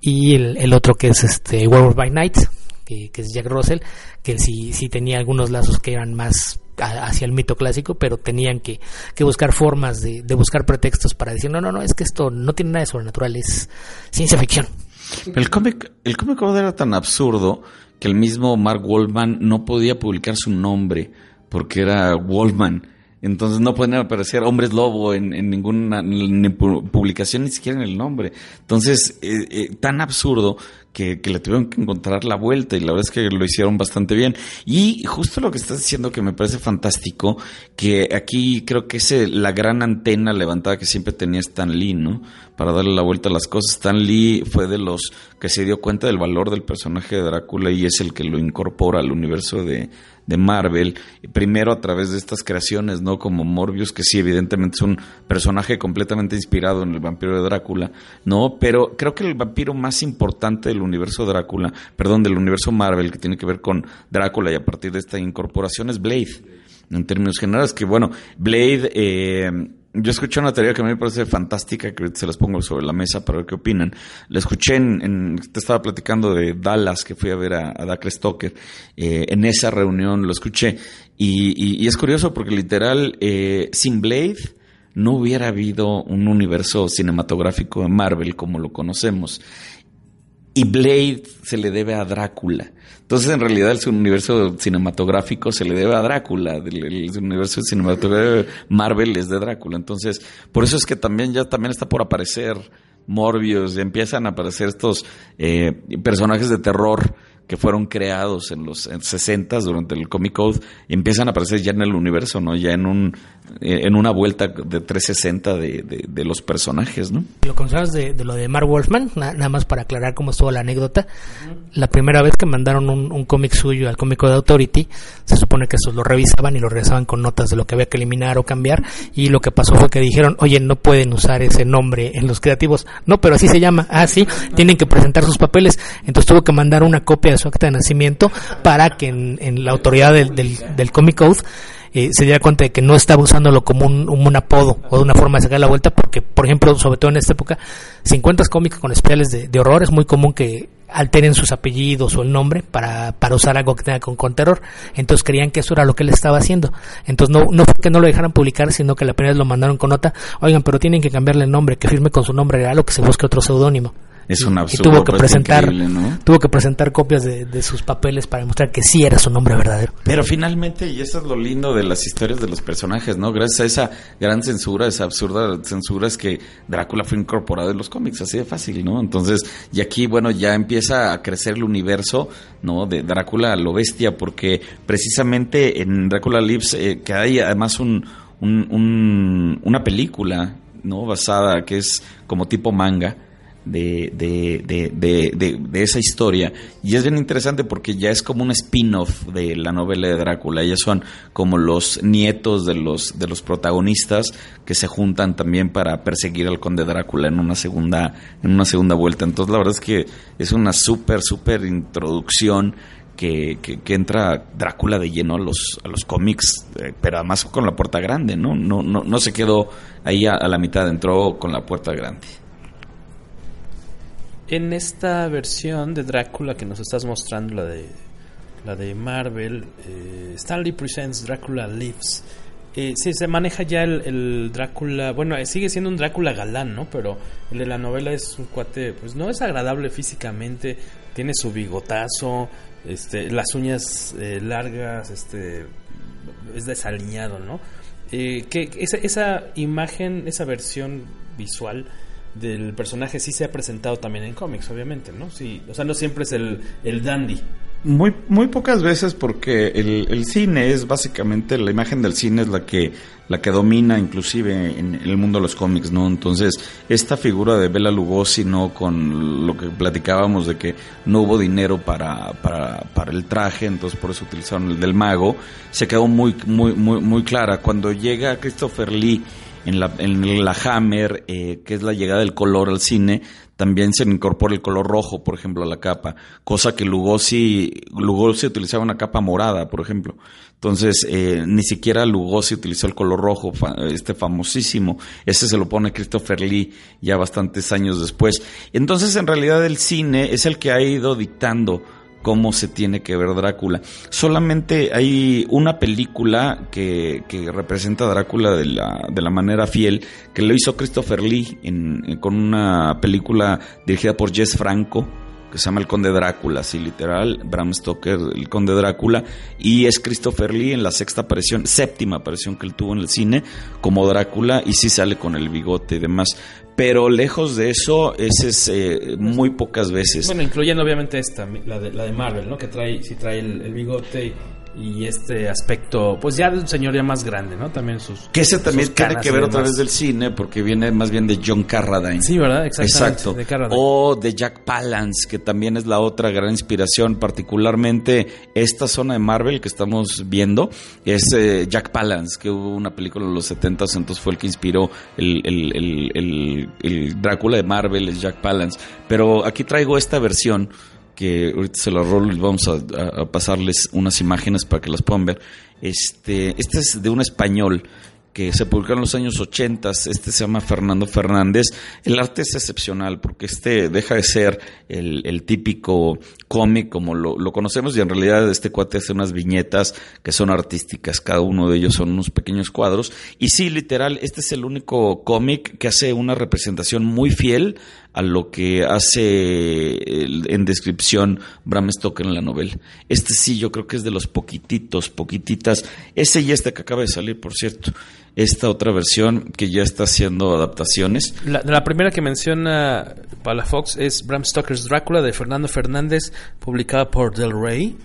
y el, otro que es este Werewolf by Night que, es Jack Russell que sí, sí tenía algunos lazos que eran más hacia el mito clásico, pero tenían que, que buscar formas de, buscar pretextos para decir, no, no, no, es que esto no tiene nada de sobrenatural, es ciencia ficción. El cómic, el cómic era tan absurdo que el mismo Mark Waldman no podía publicar su nombre porque era Wolfman. Entonces no pueden aparecer hombres lobo en, ninguna publicación, ni siquiera en el nombre. Entonces, eh, eh, tan absurdo que, le tuvieron que encontrar la vuelta y la verdad es que lo hicieron bastante bien. Y justo lo que estás diciendo que me parece fantástico, que aquí creo que es la gran antena levantada que siempre tenía Stan Lee, ¿no? Para darle la vuelta a las cosas. Stan Lee fue de los que se dio cuenta del valor del personaje de Drácula y es el que lo incorpora al universo de, de Marvel, primero a través de estas creaciones, ¿no? Como Morbius, que sí, evidentemente es un personaje completamente inspirado en el vampiro de Drácula, ¿no? Pero creo que el vampiro más importante del universo Drácula, perdón, del universo Marvel, que tiene que ver con Drácula y a partir de esta incorporación es Blade. En términos generales, que bueno, Blade eh, yo escuché una teoría que a mí me parece fantástica, que se las pongo sobre la mesa para ver qué opinan. La escuché en, te estaba platicando de Dallas, que fui a ver a, a Stoker. Eh, en esa reunión lo escuché. Y, es curioso porque literal, eh, sin Blade no hubiera habido un universo cinematográfico de Marvel como lo conocemos. Y Blade se le debe a Drácula. Entonces, en realidad, el universo cinematográfico se le debe a Drácula. El, universo cinematográfico de Marvel es de Drácula. Entonces, por eso es que también ya también está por aparecer Morbius, y empiezan a aparecer estos eh, personajes de terror que fueron creados en los 60 durante el Comic Code empiezan a aparecer ya en el universo, ¿no? Ya en un eh, en una vuelta de 360 de, de, los personajes, ¿no? Lo que de, de, lo de Mark Wolfman, nada más para aclarar cómo estuvo la anécdota. La primera vez que mandaron un, cómic suyo al Comic Code Authority, se supone que eso lo revisaban y lo regresaban con notas de lo que había que eliminar o cambiar y lo que pasó fue que dijeron, oye, no pueden usar ese nombre en los creativos. No, pero así se llama. Ah, sí, tienen que presentar sus papeles. Entonces tuvo que mandar una copia de su acta de nacimiento para que en, la autoridad del, del, Comic Code eh, se diera cuenta de que no estaba usándolo como un, un, apodo o de una forma de sacar la vuelta, porque, por ejemplo, sobre todo en esta época, si encuentras cómics con especiales de, de horror, es muy común que alteren sus apellidos o el nombre para, para usar algo que tenga con, con, terror. Entonces creían que eso era lo que él estaba haciendo. Entonces no, no fue que no lo dejaran publicar, sino que la primera vez lo mandaron con nota, oigan, pero tienen que cambiarle el nombre, que firme con su nombre real o que se busque otro seudónimo. Es un absurdo. Y tuvo que presentar, tuvo que presentar copias de, sus papeles para demostrar que sí era su nombre verdadero. Pero finalmente, y eso es lo lindo de las historias de los personajes, ¿no? Gracias a esa gran censura, esa absurda censura, es que Drácula fue incorporado en los cómics, así de fácil, ¿no? Entonces, y aquí, bueno, ya empieza a crecer el universo, ¿no? De Drácula a lo bestia, porque precisamente en Drácula Lives, eh, que hay además un, un, una película, ¿no? Basada, que es como tipo manga de, de, de, de, esa historia. Y es bien interesante porque ya es como un spin-off de la novela de Drácula. Ellos son como los nietos de los, de los protagonistas que se juntan también para perseguir al conde Drácula en una segunda, en una segunda vuelta. Entonces la verdad es que es una súper, súper introducción. Que, que, entra Drácula de lleno a los, a los cómics, eh, pero además con la puerta grande, ¿no? No, no, no se quedó ahí a la mitad, entró con la puerta grande. En esta versión de Drácula que nos estás mostrando, la de, la de Marvel, eh, Stanley Presents Drácula Lives. Eh, sí, se maneja ya el, Drácula, bueno, eh, sigue siendo un Drácula galán, ¿no? Pero el de la novela es un cuate, pues no es agradable físicamente, tiene su bigotazo, este, las uñas eh, largas, este, es desaliñado, ¿no? que esa, esa imagen, esa versión visual del personaje sí se ha presentado también en cómics, obviamente, ¿no? Sí, o sea, no siempre es el, el dandy. Muy, muy pocas veces porque el, el, cine es básicamente, la imagen del cine es la que, la que domina inclusive en el mundo de los cómics, ¿no? Entonces, esta figura de Bela Lugosi, ¿no? Con lo que platicábamos de que no hubo dinero para, para, para el traje, entonces por eso utilizaron el del mago, se quedó muy, muy, muy, muy clara. Cuando llega Christopher Lee en la, en la Hammer, eh, que es la llegada del color al cine, también se incorpora el color rojo, por ejemplo, a la capa, cosa que Lugosi, Lugosi utilizaba una capa morada, por ejemplo. Entonces, eh, ni siquiera Lugosi utilizó el color rojo, este famosísimo. Ese se lo pone Christopher Lee ya bastantes años después. Entonces, en realidad, el cine es el que ha ido dictando cómo se tiene que ver Drácula. Solamente hay una película que, que representa a Drácula de la, de la manera fiel, que lo hizo Christopher Lee en, con una película dirigida por Jess Franco, que se llama El Conde Drácula, así literal, Bram Stoker, El Conde Drácula, y es Christopher Lee en la sexta aparición, séptima aparición que él tuvo en el cine como Drácula, y sí sale con el bigote y demás. Pero lejos de eso, ese es eh, muy pocas veces. Bueno, incluyendo obviamente esta, la de, la de Marvel, ¿no? Que trae, sí trae el, bigote y este aspecto, pues ya de un señor ya más grande, ¿no? También sus. Que ese también tiene que ver otra vez del cine, porque viene más bien de John Carradine. Sí, ¿verdad? Exacto. De o de Jack Palance, que también es la otra gran inspiración, particularmente esta zona de Marvel que estamos viendo, es eh, Jack Palance, que hubo una película en los 70 entonces fue el que inspiró el, el, el, el Drácula de Marvel, es Jack Palance. Pero aquí traigo esta versión que ahorita se lo rolo y vamos a, pasarles unas imágenes para que las puedan ver. Este, este es de un español que se publicó en los años 80, este se llama Fernando Fernández. El arte es excepcional porque este deja de ser el, típico cómic como lo, conocemos y en realidad este cuate hace unas viñetas que son artísticas, cada uno de ellos son unos pequeños cuadros. Y sí, literal, este es el único cómic que hace una representación muy fiel a lo que hace en descripción Bram Stoker en la novela. Este sí, yo creo que es de los poquititos, poquititas. Ese y este que acaba de salir, por cierto. Esta otra versión que ya está haciendo adaptaciones. La, la primera que menciona Palafox es Bram Stoker's Drácula de Fernando Fernández, publicada por Del Rey.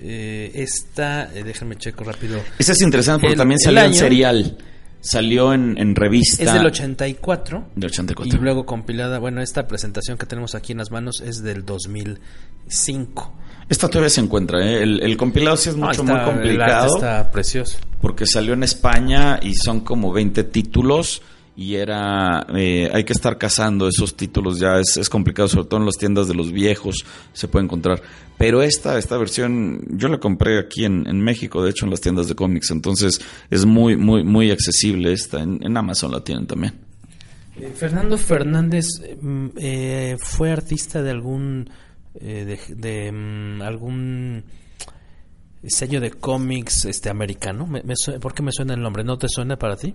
Eh, esta, eh, déjame checo rápido. Esta es interesante porque también salió en serial. Salió en, en, revista. Es del 84. Del 84. Y luego compilada. Bueno, esta presentación que tenemos aquí en las manos es del 2005. Esta todavía se encuentra, ¿eh? el, compilado sí es mucho, muy complicado. está precioso. Porque salió en España y son como 20 títulos y era eh, hay que estar cazando esos títulos ya es, es, complicado sobre todo en las tiendas de los viejos se puede encontrar. Pero esta esta versión yo la compré aquí en, en México de hecho en las tiendas de cómics entonces es muy muy muy accesible esta en, Amazon la tienen también. Eh, Fernando Fernández mm, eh, fue artista de algún de, de mm, algún sello de cómics este americano me, ¿por qué me suena el nombre no te suena para ti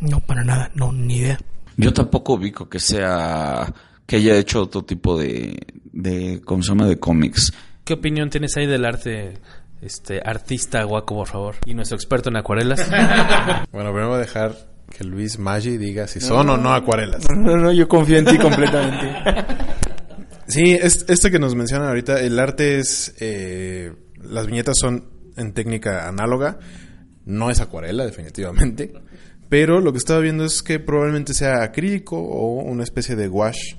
no, para nada, no, ni idea. Yo tampoco ubico que sea, que haya hecho otro tipo de, de ¿cómo se llama?, de cómics. ¿Qué opinión tienes ahí del arte, este, artista guaco, por favor? Y nuestro experto en acuarelas. bueno, primero voy a dejar que Luis Maggi diga si son o no acuarelas. No, no, yo confío en ti completamente. sí, es, este que nos mencionan ahorita, el arte es, eh, las viñetas son en técnica análoga, no es acuarela definitivamente. Pero lo que estaba viendo es que probablemente sea acrílico o una especie de wash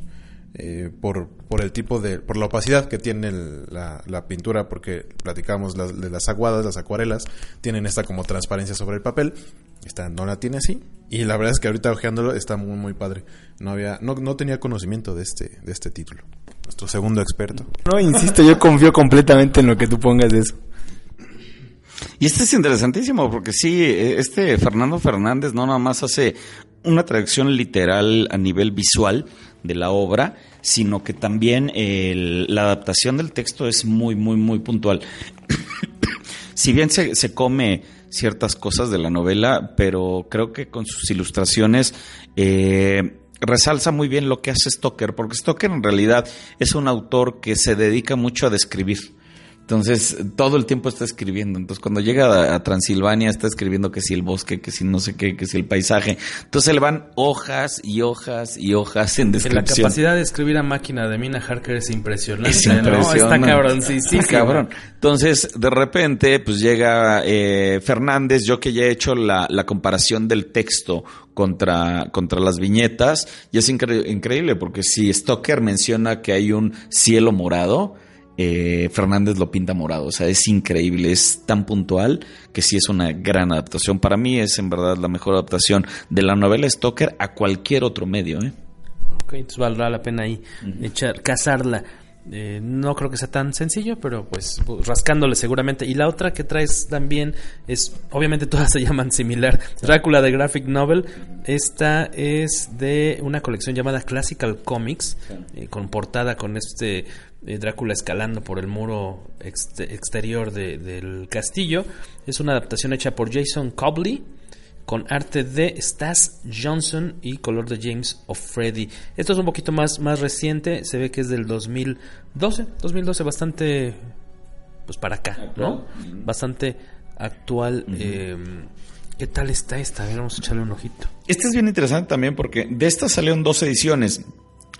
eh, por, por el tipo de, por la opacidad que tiene la, pintura, porque platicamos de las aguadas, las acuarelas, tienen esta como transparencia sobre el papel, esta no la tiene así, y la verdad es que ahorita ojeándolo está muy muy padre. No había, no, no tenía conocimiento de este, de este título. Nuestro segundo experto. No, insisto, yo confío completamente en lo que tú pongas de eso. Y este es interesantísimo porque sí, este Fernando Fernández no nada más hace una traducción literal a nivel visual de la obra, sino que también la adaptación del texto es muy, muy, muy puntual. si bien se, se, come ciertas cosas de la novela, pero creo que con sus ilustraciones eh, resalza muy bien lo que hace Stoker, porque Stoker en realidad es un autor que se dedica mucho a describir entonces, todo el tiempo está escribiendo. Entonces, cuando llega a, Transilvania, está escribiendo que si el bosque, que si no sé qué, que si el paisaje. Entonces, le van hojas y hojas y hojas en descripción. La capacidad de escribir a máquina de Mina Harker es impresionante. Es impresionante. Está cabrón, sí, sí. cabrón. Entonces, de repente, pues llega eh, Fernández, yo que ya he hecho la, la comparación del texto contra, contra las viñetas, y es increíble porque si Stoker menciona que hay un cielo morado, eh, Fernández lo pinta morado. O sea, es increíble, es tan puntual que sí es una gran adaptación. Para mí es en verdad la mejor adaptación de la novela Stoker a cualquier otro medio. ¿eh? Ok, entonces valdrá la pena ahí echar, cazarla. Eh, no creo que sea tan sencillo, pero pues rascándole seguramente. Y la otra que traes también es, obviamente todas se llaman similar, Drácula de Graphic Novel. Esta es de una colección llamada Classical Comics, eh, con portada con este eh, Drácula escalando por el muro exterior del castillo. Es una adaptación hecha por Jason Cobley con arte de Stas Johnson y color de James O'Freddy. Esto es un poquito más, más reciente, se ve que es del 2012, 2012 bastante pues para acá, ¿no? Bastante actual. eh, ¿Qué tal está esta? A ver, vamos a echarle un ojito. Esta es bien interesante también porque de esta salieron dos ediciones.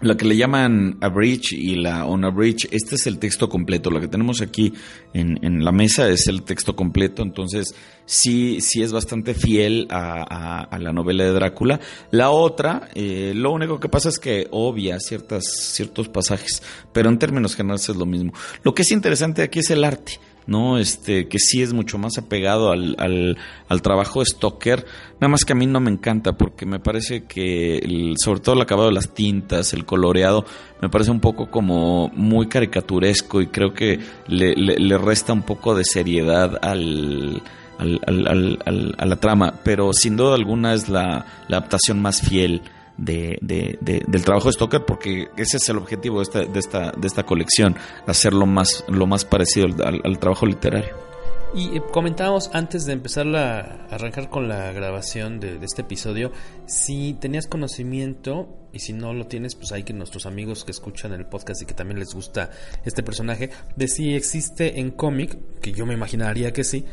La que le llaman a bridge y la on a bridge, este es el texto completo. Lo que tenemos aquí en, en la mesa es el texto completo, entonces sí, sí es bastante fiel a, a, a la novela de Drácula. La otra, eh, lo único que pasa es que obvia ciertas, ciertos pasajes, pero en términos generales es lo mismo. Lo que es interesante aquí es el arte. ¿No? Este, que sí es mucho más apegado al, al, trabajo de Stoker, nada más que a mí no me encanta porque me parece que, el, sobre todo el acabado de las tintas, el coloreado, me parece un poco como muy caricaturesco y creo que le, le, resta un poco de seriedad al, al, a la trama, pero sin duda alguna es la, la adaptación más fiel de, de, de, del trabajo de Stoker porque ese es el objetivo de esta, de esta, de esta colección, hacerlo más, lo más parecido al, trabajo literario. Y eh, comentábamos antes de empezar a arrancar con la grabación de, este episodio, si tenías conocimiento, y si no lo tienes, pues hay que nuestros amigos que escuchan el podcast y que también les gusta este personaje, de si existe en cómic, que yo me imaginaría que sí,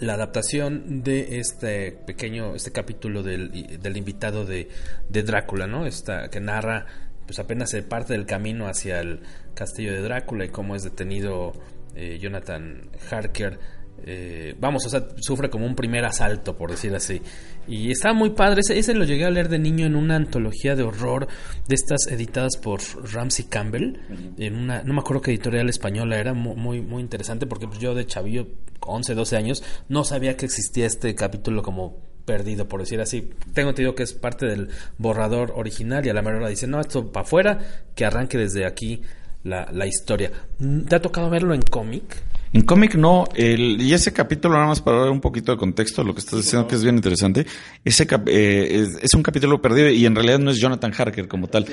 la adaptación de este pequeño, este capítulo del, del invitado de, de, Drácula, ¿no? Esta que narra, pues apenas se parte del camino hacia el castillo de Drácula y cómo es detenido eh, Jonathan Harker. Eh, vamos, o sea, sufre como un primer asalto, por decir así. Y está muy padre. Ese, ese, lo llegué a leer de niño en una antología de horror de estas editadas por Ramsey Campbell. En una, no me acuerdo qué editorial española era, muy, muy, interesante, porque pues, yo de chavillo, 11, 12 años, no sabía que existía este capítulo como perdido, por decir así. Tengo entendido que es parte del borrador original y a la mejor hora dice, no, esto para afuera, que arranque desde aquí la, la historia. ¿Te ha tocado verlo en cómic? En cómic no, el, y ese capítulo, nada más para dar un poquito de contexto, lo que estás diciendo que es bien interesante, ese cap, eh, es, es, un capítulo perdido y en realidad no es Jonathan Harker como tal,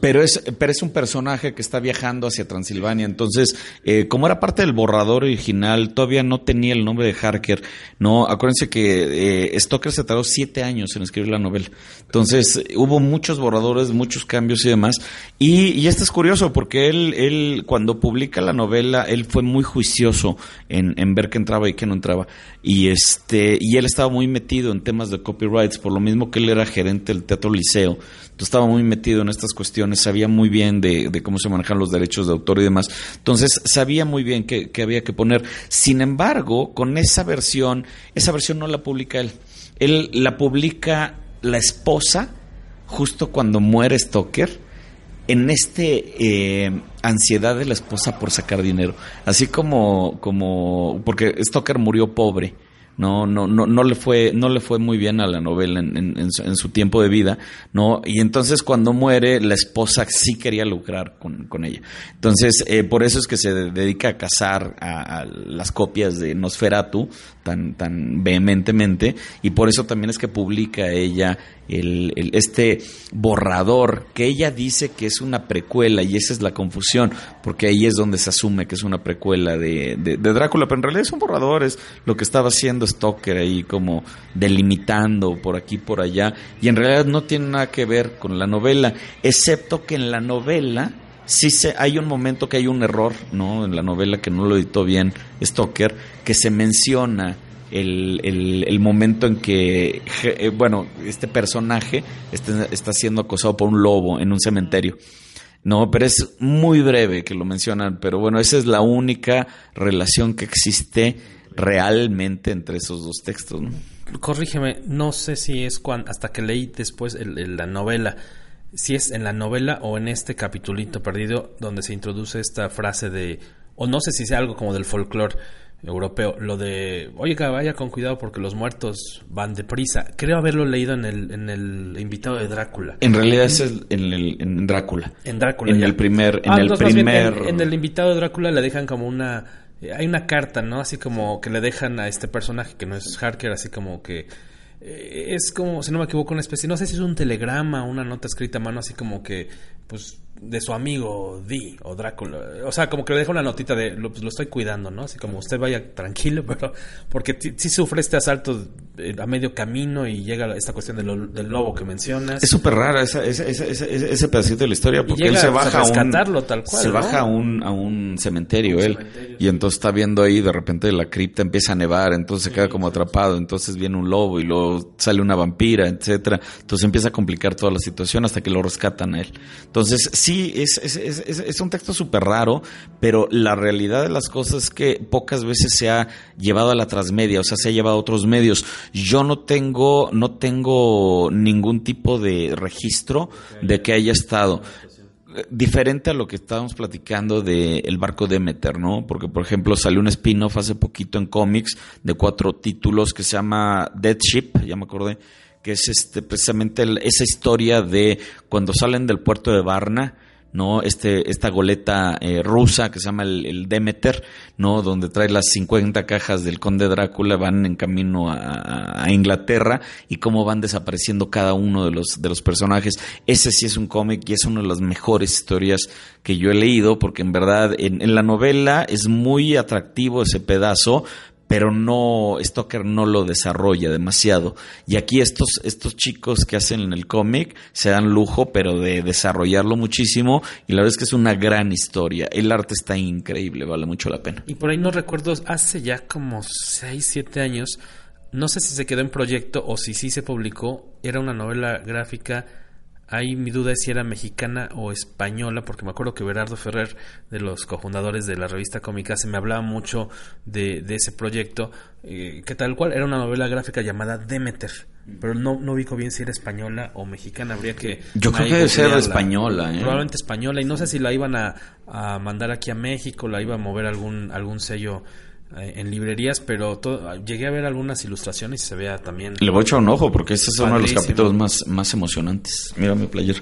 pero es, pero es un personaje que está viajando hacia Transilvania, entonces, eh, como era parte del borrador original, todavía no tenía el nombre de Harker, no, acuérdense que eh, Stoker se tardó siete años en escribir la novela, entonces hubo muchos borradores, muchos cambios y demás, y, y esto es curioso porque él, él, cuando publica la novela, él fue muy juicioso en, ver qué entraba y qué no entraba. Y este, y él estaba muy metido en temas de copyrights, por lo mismo que él era gerente del Teatro Liceo. Entonces estaba muy metido en estas cuestiones, sabía muy bien de, de cómo se manejan los derechos de autor y demás. Entonces sabía muy bien qué, qué había que poner. Sin embargo, con esa versión, esa versión no la publica él. Él la publica la esposa justo cuando muere Stoker en este eh, ansiedad de la esposa por sacar dinero, así como como porque Stoker murió pobre, no no no no le fue no le fue muy bien a la novela en, en, en, su, en su, tiempo de vida, no y entonces cuando muere la esposa sí quería lucrar con, con ella, entonces eh, por eso es que se dedica a cazar a, a las copias de Nosferatu tan tan vehementemente y por eso también es que publica ella el, este borrador que ella dice que es una precuela y esa es la confusión porque ahí es donde se asume que es una precuela de, de, de Drácula pero en realidad es un borrador es lo que estaba haciendo Stoker ahí como delimitando por aquí por allá y en realidad no tiene nada que ver con la novela excepto que en la novela sí se, hay un momento que hay un error no en la novela que no lo editó bien Stoker que se menciona el, el, momento en que, eh, bueno, este personaje está, está, siendo acosado por un lobo en un cementerio. No, pero es muy breve que lo mencionan, pero bueno, esa es la única relación que existe realmente entre esos dos textos. Corrígeme, no sé si es cuando, hasta que leí después el, la novela, si es en la novela o en este capitulito perdido donde se introduce esta frase de, o no sé si sea algo como del folclore europeo, lo de, oiga, vaya con cuidado porque los muertos van deprisa. Creo haberlo leído en el, en el invitado de Drácula. En realidad es el, en, el, en Drácula. En Drácula. En ya. el primer, en ah, el primer. Bien, en, en, el invitado de Drácula le dejan como una, eh, hay una carta, ¿no? Así como que le dejan a este personaje que no es Harker, así como que es como, si no me equivoco, una especie, no sé si es un telegrama, una nota escrita a mano, así como que pues de su amigo D o Drácula. O sea, como que le deja una notita de lo, pues, lo estoy cuidando, ¿no? Así como usted vaya tranquilo, pero porque sí sufre este asalto eh, a medio camino y llega esta cuestión del lobo que mencionas. Es súper raro ese, ese, ese, ese, pedacito de la historia porque él se baja a, un, tal cual, se baja a un, a un cementerio él y entonces está viendo ahí de repente la cripta empieza a nevar, entonces se queda como atrapado, entonces viene un lobo y luego sale una vampira, etcétera. Entonces empieza a complicar toda la situación hasta que lo rescatan a él. Entonces, sí, es, es, es, es un texto súper raro, pero la realidad de las cosas es que pocas veces se ha llevado a la transmedia, o sea, se ha llevado a otros medios. Yo no tengo, no tengo ningún tipo de registro de que haya estado diferente a lo que estábamos platicando de El barco Demeter, ¿no? Porque, por ejemplo, salió un spin-off hace poquito en cómics de cuatro títulos que se llama Dead Ship, ya me acordé, que es este, precisamente esa historia de cuando salen del puerto de Varna, ¿no? Este, esta goleta eh, rusa que se llama el, Demeter, ¿no? Donde trae las 50 cajas del conde Drácula, van en camino a, Inglaterra y cómo van desapareciendo cada uno de los, de los personajes. Ese sí es un cómic y es una de las mejores historias que yo he leído porque en verdad en, en la novela es muy atractivo ese pedazo, pero no, Stoker no lo desarrolla demasiado. Y aquí estos, estos chicos que hacen en el cómic se dan lujo, pero de desarrollarlo muchísimo. Y la verdad es que es una gran historia. El arte está increíble, vale mucho la pena. Y por ahí no recuerdo, hace ya como 6, 7 años, no sé si se quedó en proyecto o si sí se publicó, era una novela gráfica Ahí mi duda es si era mexicana o española, porque me acuerdo que Berardo Ferrer, de los cofundadores de la revista Cómica, se me hablaba mucho de, ese proyecto, eh, que tal cual era una novela gráfica llamada Demeter, pero no, no ubico bien si era española o mexicana, habría que... Yo creo que debe ser española, ¿eh? Probablemente española, y no sé si la iban a, a mandar aquí a México, la iba a mover algún, algún sello en librerías, pero llegué a ver algunas ilustraciones y se vea también. Le voy a echar un ojo porque este es uno de los capítulos más, más emocionantes. Mira mi playera.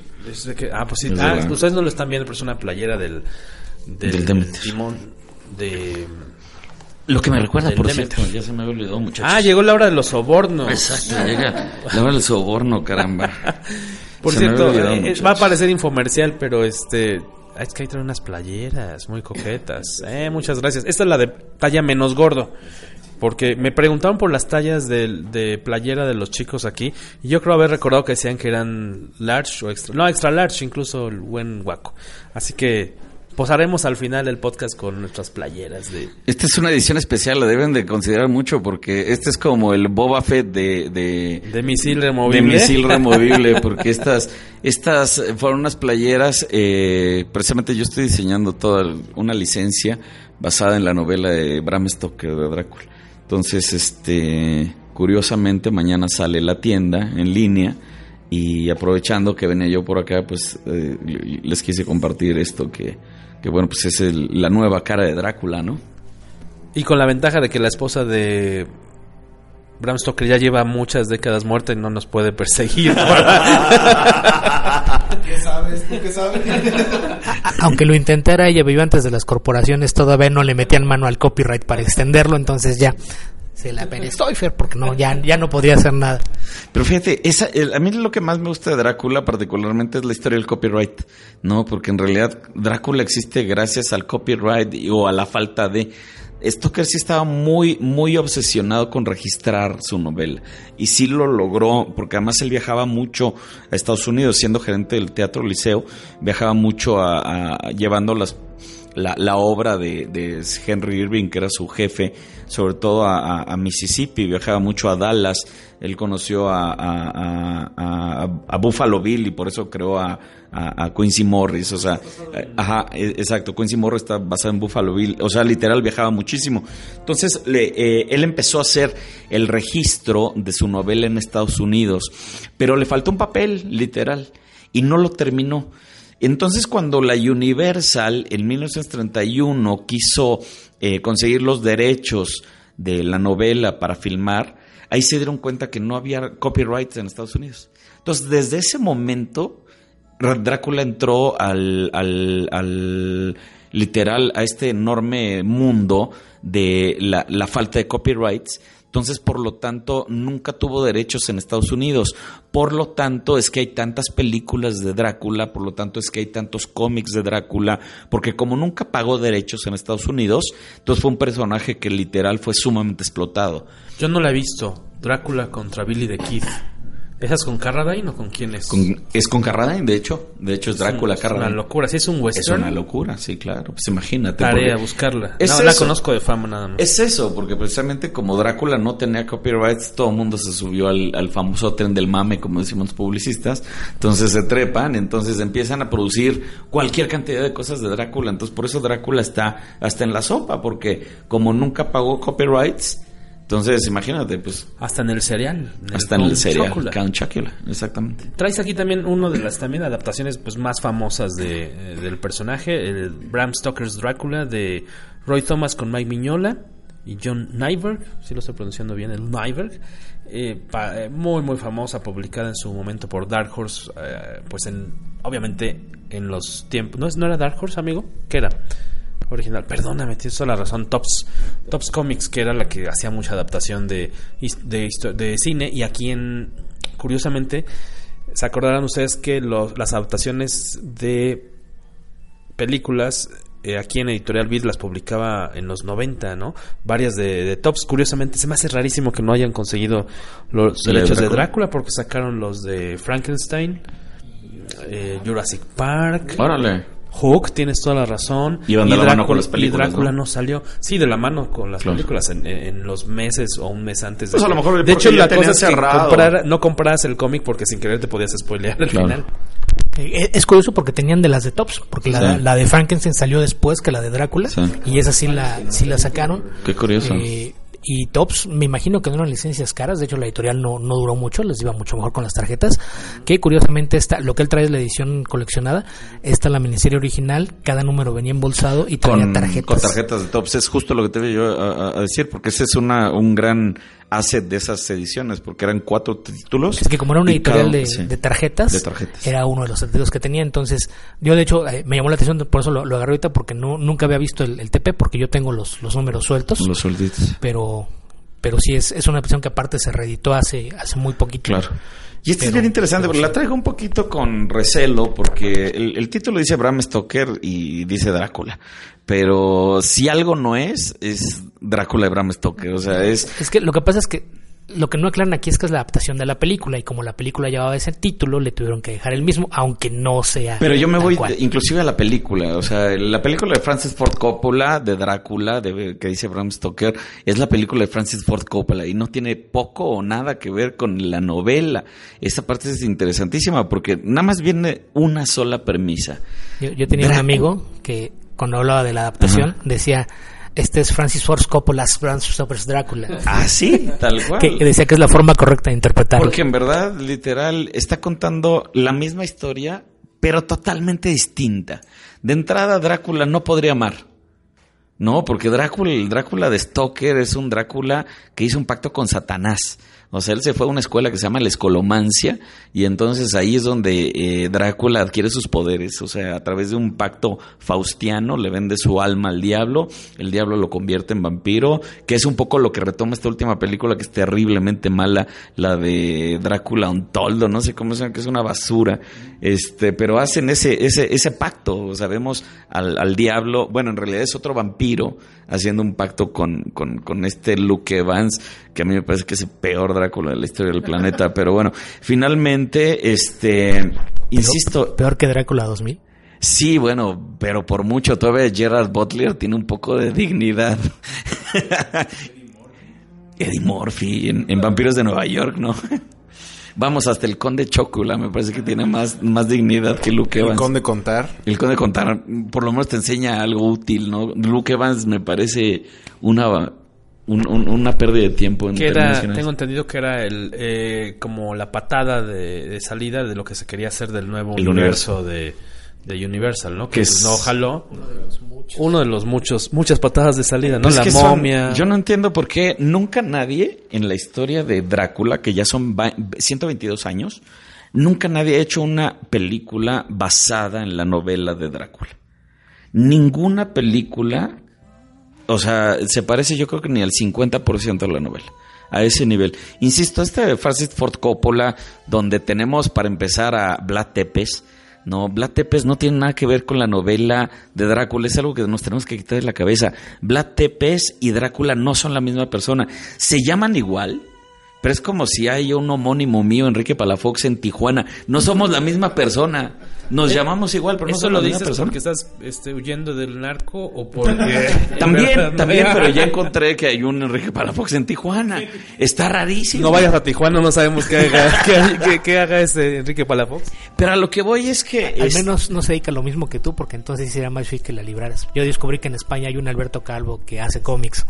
ah, pues sí. Ah, ustedes no lo están viendo, pero es una playera del, del, timón de. Lo que me recuerda, por cierto, ya se me había olvidado, muchachos. Ah, llegó la hora de los sobornos. Exacto, llega la hora del soborno, caramba. por cierto, eh, va a parecer infomercial, pero este es que ahí trae unas playeras muy coquetas. Eh, muchas gracias. Esta es la de talla menos gordo. Porque me preguntaron por las tallas de, playera de los chicos aquí. Y yo creo haber recordado que decían que eran large o extra. No, extra large, incluso el buen guaco. Así que Posaremos al final el podcast con nuestras playeras de... Esta es una edición especial, la deben de considerar mucho porque este es como el Boba Fett de... De, misil removible. De misil removible, porque estas, estas fueron unas playeras, eh, precisamente yo estoy diseñando toda una licencia basada en la novela de Bram Stoker de Drácula. Entonces, este, curiosamente mañana sale la tienda en línea y aprovechando que venía yo por acá, pues eh, les quise compartir esto que que bueno, pues es la nueva cara de Drácula, ¿no? Y con la ventaja de que la esposa de Bram Stoker ya lleva muchas décadas muerta y no nos puede perseguir. ¿Qué sabes? qué sabes? Aunque lo intentara, ella vivió antes de las corporaciones, todavía no le metían mano al copyright para extenderlo, entonces ya se la Fer, porque no, ya, ya no podía hacer nada. Pero fíjate, esa, a mí lo que más me gusta de Drácula particularmente es la historia del copyright, ¿no? Porque en realidad Drácula existe gracias al copyright o a la falta de... Stoker sí estaba muy, muy obsesionado con registrar su novela. Y sí lo logró, porque además él viajaba mucho a Estados Unidos, siendo gerente del Teatro Liceo, viajaba mucho a, llevando las la, la obra de, Henry Irving, que era su jefe, sobre todo a, Mississippi, viajaba mucho a Dallas, él conoció a, a, Buffalo Bill y por eso creó a, Quincy Morris, o sea, ajá, e, exacto, Quincy Morris está basado en Buffalo Bill, o sea, literal viajaba muchísimo. Entonces, le, eh, él empezó a hacer el registro de su novela en Estados Unidos, pero le faltó un papel, literal, y no lo terminó. Entonces cuando la Universal en 1931 quiso eh, conseguir los derechos de la novela para filmar, ahí se dieron cuenta que no había copyright en Estados Unidos. Entonces desde ese momento Drácula entró al, al, al literal a este enorme mundo de la falta de copyrights. Entonces, por lo tanto, nunca tuvo derechos en Estados Unidos. Por lo tanto, es que hay tantas películas de Drácula, por lo tanto, es que hay tantos cómics de Drácula, porque como nunca pagó derechos en Estados Unidos, entonces fue un personaje que literal fue sumamente explotado. Yo no la he visto. Drácula contra Billy the Kid. ¿Esa es con Carradine o con quién es? Con, es con Carradine, de hecho. De hecho, es Drácula es Carradine. Es una locura. Sí, es un western. Es una locura, sí, claro. Pues imagínate. Tarea buscarla. Es no, eso. la conozco de fama nada más. Es eso, porque precisamente como Drácula no tenía copyrights, todo el mundo se subió al, al famoso tren del mame, como decimos los publicistas. Entonces se trepan, entonces empiezan a producir cualquier cantidad de cosas de Drácula. Entonces por eso Drácula está hasta en la sopa, porque como nunca pagó copyrights, entonces, imagínate, pues. Hasta en el cereal. En hasta el en el cereal. Count Chocula, exactamente. Traes aquí también uno de las también adaptaciones pues, más famosas de, eh, del personaje, el Bram Stoker's Drácula de Roy Thomas con Mike Mignola y John Nyberg, si lo estoy pronunciando bien, el Nyberg. Eh, pa, eh, muy, muy famosa, publicada en su momento por Dark Horse, eh, pues en, obviamente en los tiempos. ¿No, ¿No era Dark Horse, amigo? ¿Qué era? Original. Perdóname, tienes toda la razón. Tops, Tops Comics, que era la que hacía mucha adaptación de, de, de cine. Y aquí en. Curiosamente, se acordarán ustedes que los, las adaptaciones de películas. Eh, aquí en Editorial Beat las publicaba en los 90, ¿no? Varias de, de, Tops. Curiosamente, se me hace rarísimo que no hayan conseguido los derechos de Drácula, de Drácula porque sacaron los de Frankenstein, eh, Jurassic Park. Órale. Hook, tienes toda la razón. Y, van de y la Drácula, mano con las películas, y Drácula ¿no? ¿no? salió. Sí, de la mano con las claro. películas en, en, los meses o un mes antes. Pues de, a lo mejor de hecho, la cosa es que cerrado. comprar, no compras el cómic porque sin querer te podías spoilear al claro. final. Eh, Es curioso porque tenían de las de Tops, porque la, sí. la de Frankenstein salió después que la de Drácula, sí. y esa sí la, sí la sacaron. Qué curioso. Eh, y Tops, me imagino que no eran licencias caras, de hecho la editorial no, no duró mucho, les iba mucho mejor con las tarjetas, que curiosamente esta, lo que él trae es la edición coleccionada, esta la miniserie original, cada número venía embolsado y traía con, tarjetas. Con tarjetas de Tops, es justo lo que te voy yo a, a, decir, porque ese es una, un gran asset de esas ediciones, porque eran cuatro títulos. Es que como era una editorial cada, de, sí, de, tarjetas, de, tarjetas, era uno de los títulos que tenía, entonces yo de hecho eh, me llamó la atención, por eso lo, lo agarré ahorita, porque no, nunca había visto el, el TP, porque yo tengo los, los números sueltos. Los suelditos. Pero pero sí es, es una opción que aparte se reeditó hace, hace muy poquito. Claro. Y esto es bien interesante, porque la traigo un poquito con recelo, porque el, el, título dice Bram Stoker y dice Drácula. Pero si algo no es, es Drácula de Bram Stoker. O sea, es. Es que lo que pasa es que lo que no aclaran aquí es que es la adaptación de la película y como la película llevaba ese título le tuvieron que dejar el mismo aunque no sea pero yo me voy cual. inclusive a la película o sea la película de Francis Ford Coppola de Drácula de, que dice Bram Stoker es la película de Francis Ford Coppola y no tiene poco o nada que ver con la novela esa parte es interesantísima porque nada más viene una sola premisa yo, yo tenía Drácula. un amigo que cuando hablaba de la adaptación Ajá. decía este es Francis Ford Coppola's Bram Stoker's Drácula. Ah, sí, tal cual. Que decía que es la forma correcta de interpretarlo. Porque en verdad, literal, está contando la misma historia, pero totalmente distinta. De entrada, Drácula no podría amar. No, porque Drácula, el Drácula de Stoker es un Drácula que hizo un pacto con Satanás. O sea, él se fue a una escuela que se llama la escolomancia y entonces ahí es donde eh, Drácula adquiere sus poderes. O sea, a través de un pacto faustiano le vende su alma al diablo, el diablo lo convierte en vampiro, que es un poco lo que retoma esta última película que es terriblemente mala, la de Drácula Untoldo, no sé cómo se llama, que es una basura. Este, pero hacen ese, ese, ese pacto, o sea, vemos al, al diablo, bueno, en realidad es otro vampiro haciendo un pacto con, con, con este Luke Evans, que a mí me parece que es el peor Drácula de la historia del planeta, pero bueno, finalmente, este, insisto. ¿Peor, que Drácula 2000? Sí, bueno, pero por mucho todavía Gerard Butler tiene un poco de dignidad. Eddie Murphy en, en, Vampiros de Nueva York, ¿no? Vamos hasta el Conde Chocula, me parece que tiene más, más dignidad que Luke Evans. El Conde Contar. El Conde Contar, por lo menos te enseña algo útil, ¿no? Luke Evans me parece una un, un, una pérdida de tiempo. En que era, tengo entendido que era el eh, como la patada de, de, salida de lo que se quería hacer del nuevo el universo, universo. de, de Universal, ¿no? Que, es no jaló. Uno de los muchos, uno de los muchos muchas patadas de salida, ¿no? Pues la que momia. Son, yo no entiendo por qué nunca nadie en la historia de Drácula, que ya son 122 años, nunca nadie ha hecho una película basada en la novela de Drácula. Ninguna película o sea, se parece yo creo que ni al 50% de la novela. A ese nivel. Insisto, este de Francis Ford Coppola, donde tenemos para empezar a Vlad Tepes, no, Vlad Tepes no tiene nada que ver con la novela de Drácula, es algo que nos tenemos que quitar de la cabeza. Vlad Tepes y Drácula no son la misma persona. Se llaman igual, pero es como si hay un homónimo mío, Enrique Palafox, en Tijuana. No somos la misma persona. Nos Eh, llamamos igual, pero no ¿Eso somos lo la misma dices persona. porque estás este, huyendo del narco o porque... También, también, pero ya encontré que hay un Enrique Palafox en Tijuana. Está rarísimo. No vayas a Tijuana, no sabemos qué haga, qué, qué- qué haga ese Enrique Palafox. Pero a lo que voy es que... Al es- menos no se dedica a lo mismo que tú, porque entonces sería más difícil que la libraras. Yo descubrí que en España hay un Alberto Calvo que hace cómics.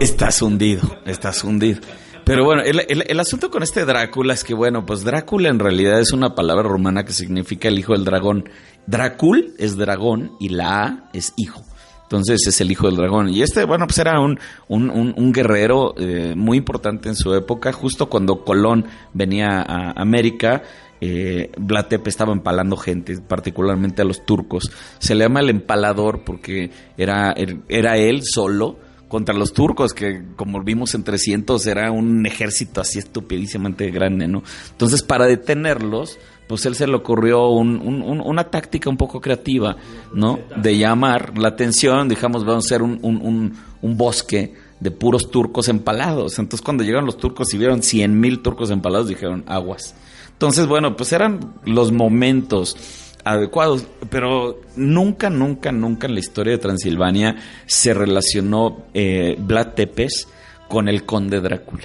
Estás hundido, estás hundido. Pero bueno, el, el- asunto con este Drácula es que, bueno, pues Drácula en realidad es una palabra romana que significa el hijo del dragón. Drácul es dragón y la A es hijo. Entonces es el hijo del dragón. Y este, bueno, pues era un, un, un- guerrero eh, muy importante en su época. Justo cuando Colón venía a América, eh, Vlad Tepes estaba empalando gente, particularmente a los turcos. Se le llama el empalador porque era, era él solo contra los turcos, que como vimos en 300 era un ejército así estupidísimamente grande, ¿no? Entonces, para detenerlos, pues él se le ocurrió un- un- un- una táctica un poco creativa, ¿no? De llamar la atención, digamos, vamos a hacer un bosque de puros turcos empalados. Entonces, cuando llegaron los turcos y vieron 100 mil turcos empalados, dijeron, aguas. Entonces, bueno, pues eran los momentos adecuados, pero nunca, nunca, nunca en la historia de Transilvania se relacionó eh, Vlad Tepes con el conde Drácula.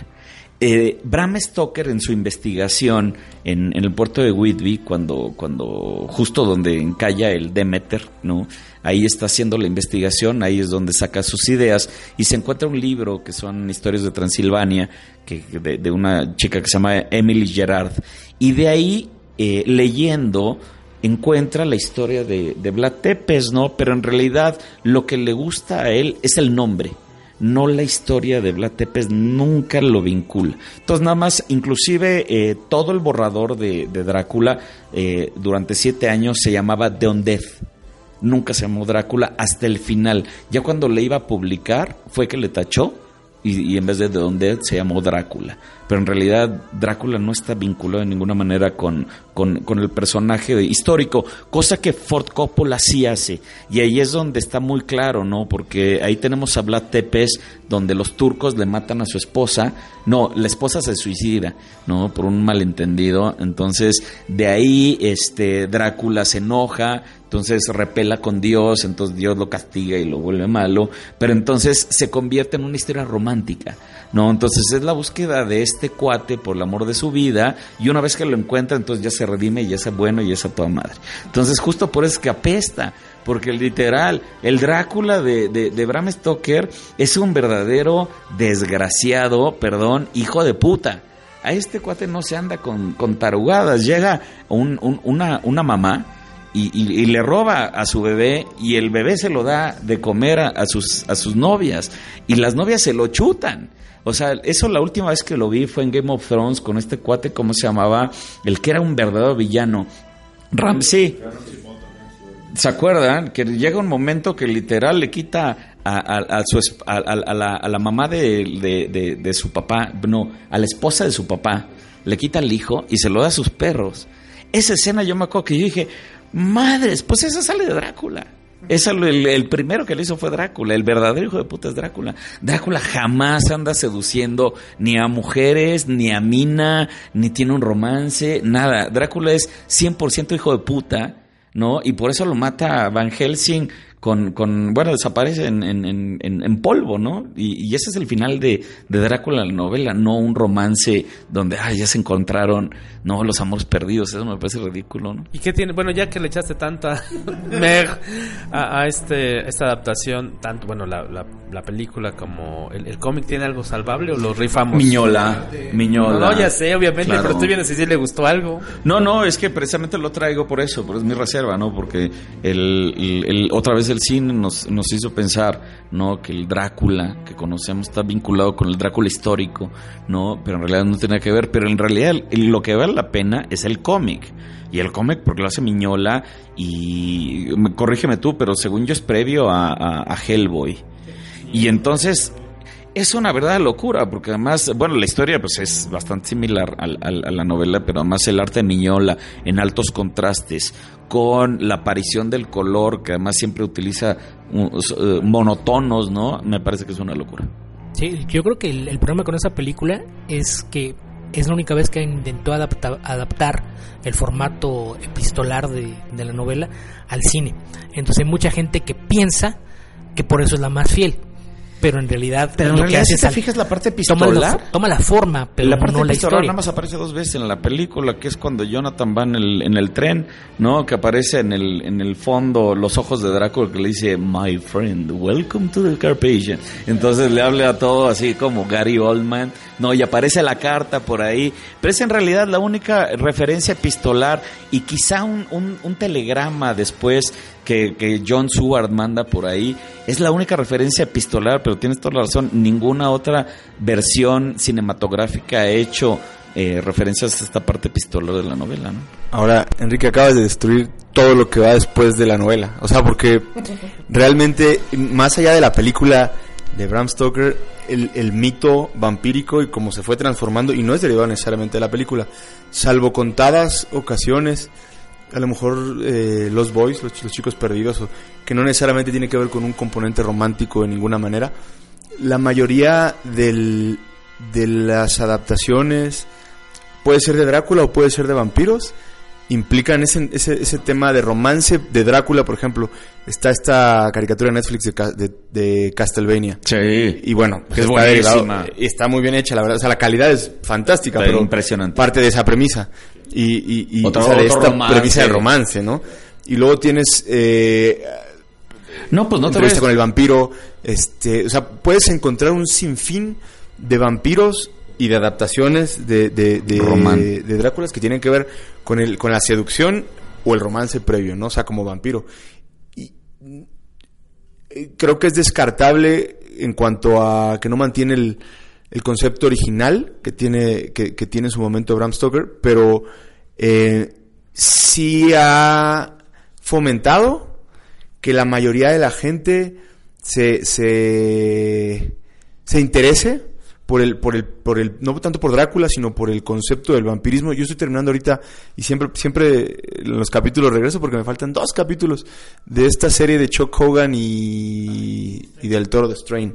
Eh, Bram Stoker en su investigación en, el puerto de Whitby, cuando, cuando justo donde encalla el Demeter, ¿no? Ahí está haciendo la investigación, ahí es donde saca sus ideas y se encuentra un libro que son historias de Transilvania, que, de, de una chica que se llama Emily Gerard, y de ahí eh, leyendo encuentra la historia de, de Vlad Tepes, ¿no? Pero en realidad lo que le gusta a él es el nombre no la historia de Vlad Tepes nunca lo vincula. Entonces nada más, inclusive eh, todo el borrador de, de Drácula eh, durante siete años se llamaba The Undead. Nunca se llamó Drácula hasta el final. Ya cuando le iba a publicar fue que le tachó y, y en vez de The Undead se llamó Drácula. Pero en realidad Drácula no está vinculado de ninguna manera con, con, el personaje histórico, cosa que Ford Coppola sí hace. Y ahí es donde está muy claro, ¿no? Porque ahí tenemos a Vlad Tepes, donde los turcos le matan a su esposa. No, la esposa se suicida, ¿no? Por un malentendido. Entonces, de ahí este Drácula se enoja, entonces repela con Dios, entonces Dios lo castiga y lo vuelve malo, pero entonces se convierte en una historia romántica, ¿no? Entonces es la búsqueda de este cuate por el amor de su vida y una vez que lo encuentra, entonces ya se redime y ya es bueno y ya es a toda madre. Entonces justo por eso es que apesta, porque literal, el Drácula de, de, de Bram Stoker es un verdadero desgraciado, perdón, hijo de puta. A este cuate no se anda con, con tarugadas, llega un- un- una, una mamá y, le roba a su bebé y el bebé se lo da de comer a, sus, a sus novias y las novias se lo chutan. O sea, eso la última vez que lo vi fue en Game of Thrones con este cuate, ¿cómo se llamaba? El que era un verdadero villano. Ramsey. ¿Se acuerdan? Que llega un momento que literal le quita a, a- la, mamá de, su papá, no, a la esposa de su papá, le quita al hijo y se lo da a sus perros. Esa escena yo me acuerdo que yo dije, madres, pues esa sale de Drácula. Esa, el, el primero que le hizo fue Drácula, el verdadero hijo de puta es Drácula. Drácula jamás anda seduciendo ni a mujeres, ni a Mina, ni tiene un romance, nada. Drácula es 100% hijo de puta, ¿no? Y por eso lo mata Van Helsing con, con bueno, desaparece en, en, en- en- en polvo, ¿no? Y, y ese es el final de, de Drácula, la novela, no un romance donde, ay, ya se encontraron, no, los amores perdidos, eso me parece ridículo, ¿no? ¿Y qué tiene? Bueno, ya que le echaste tanta meg a, a este, esta adaptación, tanto, bueno, la, la, la película como el, el cómic, ¿tiene algo salvable o lo rifamos? Miñola, Miñola. No, ya sé, obviamente, Claro. pero estoy viendo si sí le gustó algo. No, no, es que precisamente lo traigo por eso, por es mi reserva, ¿no? Porque el, el- el- otra vez el cine nos, nos hizo pensar, ¿no? Que el Drácula que conocemos está vinculado con el Drácula histórico, ¿no? Pero en realidad no tiene que ver, pero en realidad lo que vale la pena es el cómic. Y el cómic porque lo hace Miñola y me- corrígeme tú, pero según yo es previo a, a- a Hellboy. Y entonces es una verdadera locura, porque además, bueno, la historia pues es bastante similar a, la novela, pero además el arte Miñola en altos contrastes, con la aparición del color, que además siempre utiliza uh, monotonos, ¿no? Me parece que es una locura. Sí, yo creo que el, problema con esa película es que es la única vez que intentó adaptar, adaptar el formato epistolar de, de la novela al cine. Entonces hay mucha gente que piensa que por eso es la más fiel pero en realidad pero en realidad, si te fijas la parte epistolar toma la, forma pero la parte no la historia. nada más aparece dos veces en la película que es cuando Jonathan va en el, en el tren no que aparece en el en el fondo los ojos de Drácula que le dice my friend welcome to the Carpathian entonces le habla a todo así como Gary Oldman no y aparece la carta por ahí. Pero es en realidad la única referencia epistolar y quizá un, un, un telegrama después que, John Seward manda por ahí. Es la única referencia epistolar, pero tienes toda la razón. Ninguna otra versión cinematográfica ha hecho eh, referencias a esta parte epistolar de la novela. ¿no? Ahora, Enrique, acabas de destruir todo lo que va después de la novela. O sea, porque realmente, más allá de la película de Bram Stoker, el, el, mito vampírico y cómo se fue transformando, y no es derivado necesariamente de la película, salvo contadas ocasiones a lo mejor eh, los boys, los, chicos perdidos, que no necesariamente tiene que ver con un componente romántico de ninguna manera. La mayoría del, de las adaptaciones, puede ser de Drácula o puede ser de vampiros, implican ese, ese, ese tema de romance de Drácula, por ejemplo. Está esta caricatura de Netflix de, de, Castlevania. Sí. Y bueno, que está, está muy bien hecha, la verdad. O sea, la calidad es fantástica, pero impresionante. parte de esa premisa y, y, esta premisa de romance, ¿no? Y luego tienes eh, no, pues no te con el vampiro, este, o sea, puedes encontrar un sinfín de vampiros y de adaptaciones de, de, de, de Dráculas que tienen que ver con el con la seducción o el romance previo, ¿no? O sea, como vampiro. Y eh, creo que es descartable en cuanto a que no mantiene el el concepto original que tiene, que, tiene en su momento Bram Stoker, pero eh, sí ha fomentado que la mayoría de la gente se, se, se interese por el, por el, por el, no tanto por Drácula, sino por el concepto del vampirismo. Yo estoy terminando ahorita y siempre, siempre en los capítulos regreso porque me faltan dos capítulos de esta serie de Chuck Hogan y, y del Toro de Strain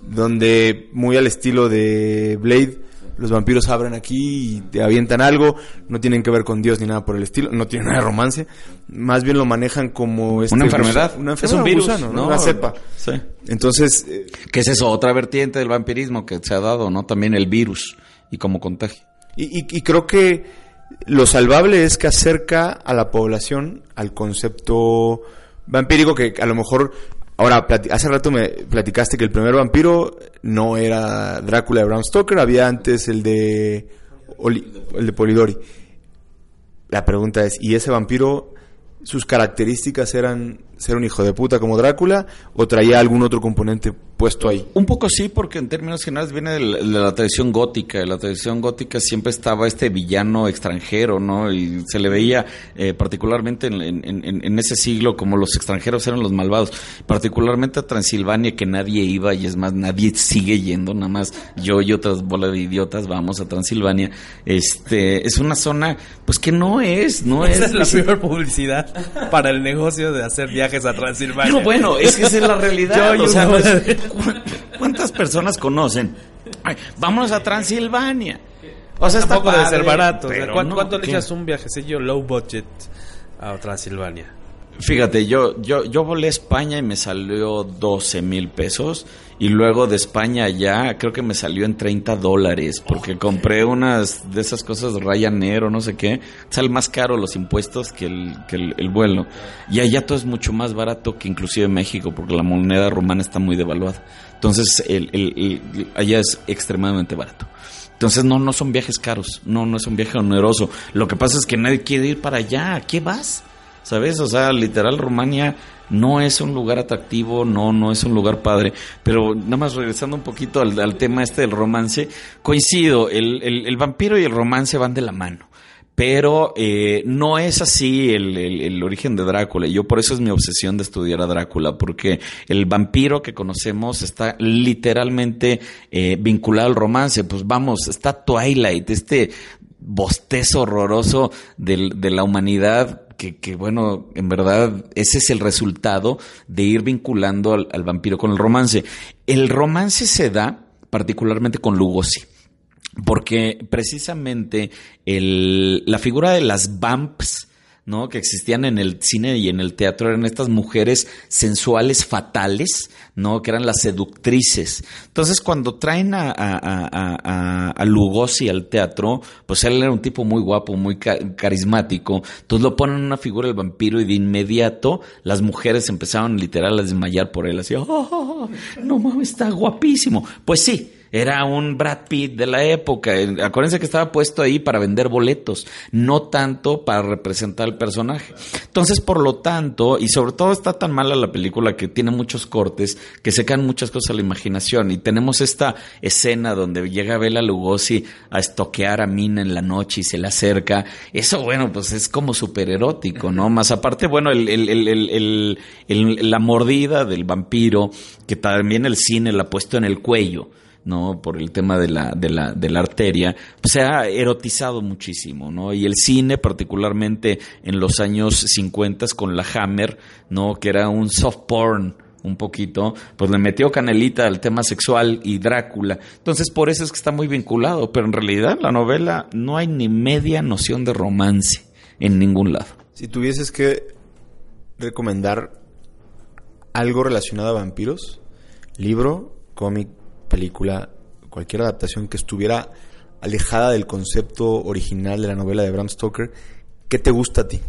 donde muy al estilo de Blade, los vampiros abren aquí y te avientan algo, no tienen que ver con Dios ni nada por el estilo, no tienen nada de romance, más bien lo manejan como este una enfermedad, una enfermedad, es un virus, ¿no? una cepa. Sí. Entonces, eh, ¿qué es eso? Otra vertiente del vampirismo que se ha dado, ¿no? También el virus y como contagio. Y, y creo que lo salvable es que acerca a la población al concepto vampírico que a lo mejor Ahora, hace rato me platicaste que el primer vampiro no era Drácula de Bram Stoker, había antes el de, el de Polidori. La pregunta es, ¿y ese vampiro, sus características eran ser un hijo de puta como Drácula o traía algún otro componente puesto ahí? Un poco sí, porque en términos generales viene de la, tradición gótica. De la tradición gótica siempre estaba este villano extranjero, ¿no? Y se le veía eh, particularmente en, ese siglo como los extranjeros eran los malvados. Particularmente a Transilvania, que nadie iba y es más, nadie sigue yendo, nada más yo y otras bolas de idiotas vamos a Transilvania. Este, es una zona, pues que no es, no Esa es. es la peor publicidad para el negocio de hacer viajes a Transilvania. No, bueno, es que esa es la realidad. ¿Cuántas personas conocen? vámonos a Transilvania. O sea, está de ser barato. ¿Cuánto, le echas un viajecillo low budget a Transilvania? Fíjate, yo, yo, yo volé a España y me salió 12 mil pesos. Y luego de España allá, creo que me salió en 30 dólares. Porque compré unas de esas cosas Ryanair o no sé qué. Sale más caro los impuestos que el, que el, vuelo. Y allá todo es mucho más barato que inclusive en México, porque la moneda romana está muy devaluada. Entonces, el, allá es extremadamente barato. Entonces, no, no son viajes caros. No, no es un viaje oneroso. Lo que pasa es que nadie quiere ir para allá. ¿A qué vas? ¿sabes? O sea, literal Rumania no es un lugar atractivo, no, no es un lugar padre, pero nada más regresando un poquito al, tema este del romance, coincido, el, vampiro y el romance van de la mano pero eh, no es así el, origen de Drácula. Yo por eso es mi obsesión de estudiar a Drácula, porque el vampiro que conocemos está literalmente eh, vinculado al romance. Pues vamos, está Twilight, este bostezo horroroso de la humanidad que, bueno, en verdad ese es el resultado de ir vinculando al, al, vampiro con el romance. El romance se da particularmente con Lugosi. Porque precisamente el, la figura de las vamps, ¿no? que existían en el cine y en el teatro eran estas mujeres sensuales fatales, ¿no? que eran las seductrices. Entonces, cuando traen a, a, a, a, Lugosi al teatro, pues él era un tipo muy guapo, muy carismático. Entonces lo ponen en una figura del vampiro y de inmediato las mujeres empezaron literal a desmayar por él, así, oh, no mames, está guapísimo. Pues sí, era un Brad Pitt de la época. Acuérdense que estaba puesto ahí para vender boletos, no tanto para representar al personaje. Entonces, por lo tanto, y sobre todo está tan mala la película que tiene muchos cortes, que se caen muchas cosas a la imaginación. Y tenemos esta escena donde llega Bela Lugosi a estoquear a Mina en la noche y se le acerca. Eso, bueno, pues es como súper erótico, ¿no? Más aparte, bueno, el, el, el, la mordida del vampiro, que también el cine la ha puesto en el cuello. ¿No? Por el tema de la, de la, de la arteria, pues se ha erotizado muchísimo, ¿no? Y el cine, particularmente en los años 50 con la Hammer, ¿no? Que era un soft porn, un poquito, pues le metió canelita al tema sexual y Drácula. Entonces, por eso es que está muy vinculado, pero en realidad la novela no hay ni media noción de romance en ningún lado. Si tuvieses que recomendar algo relacionado a vampiros, libro, cómic, película, cualquier adaptación que estuviera alejada del concepto original de la novela de Bram Stoker, ¿qué te gusta a ti?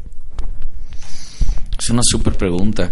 Es una súper pregunta.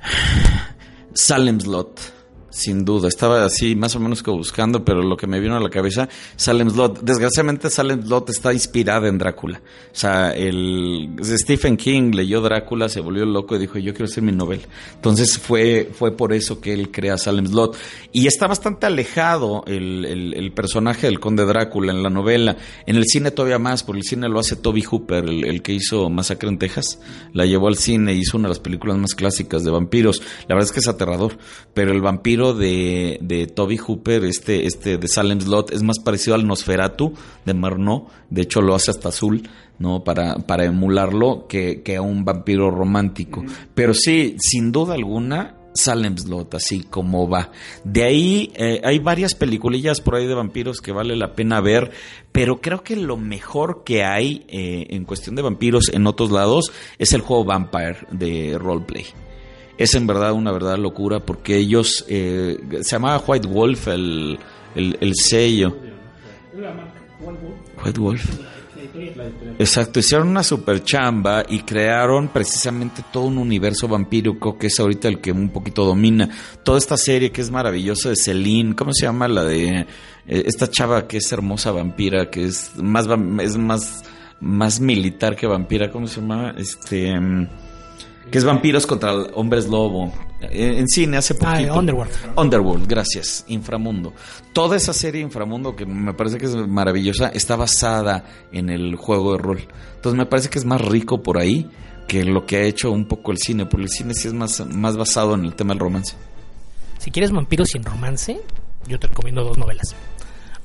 Salem's Lot sin duda. Estaba así más o menos que buscando, pero lo que me vino a la cabeza, Salem's Lot. Desgraciadamente Salem's Lot está inspirada en Drácula. O sea, el Stephen King leyó Drácula, se volvió loco y dijo, yo quiero hacer mi novela. Entonces fue, fue por eso que él crea Salem's Lot. Y está bastante alejado el, el, personaje del conde Drácula en la novela. En el cine todavía más, porque el cine lo hace Toby Hooper, el, el que hizo Masacre en Texas. La llevó al cine hizo una de las películas más clásicas de vampiros. La verdad es que es aterrador, pero el vampiro de, de Toby Hooper, este, este de Salem's Lot, es más parecido al Nosferatu de Marno, de hecho lo hace hasta azul, ¿no? Para, para emularlo que, que a un vampiro romántico. Pero sí, sin duda alguna, Salem's Lot, así como va. De ahí eh, hay varias peliculillas por ahí de vampiros que vale la pena ver, pero creo que lo mejor que hay eh, en cuestión de vampiros en otros lados es el juego Vampire de Roleplay es en verdad una verdad locura porque ellos, eh, se llamaba White Wolf el, el, el sello. White Wolf. Exacto, hicieron una super chamba y crearon precisamente todo un universo vampírico que es ahorita el que un poquito domina. Toda esta serie que es maravillosa de Celine, ¿cómo se llama? La de eh, esta chava que es hermosa vampira, que es más, es más, más militar que vampira, ¿cómo se llama? Este que es vampiros contra hombres lobo. En, cine hace poquito. Ah, Underworld. Underworld, gracias. Inframundo. Toda esa serie Inframundo, que me parece que es maravillosa, está basada en el juego de rol. Entonces me parece que es más rico por ahí que lo que ha hecho un poco el cine, porque el cine sí es más, más basado en el tema del romance. Si quieres vampiros sin romance, yo te recomiendo dos novelas.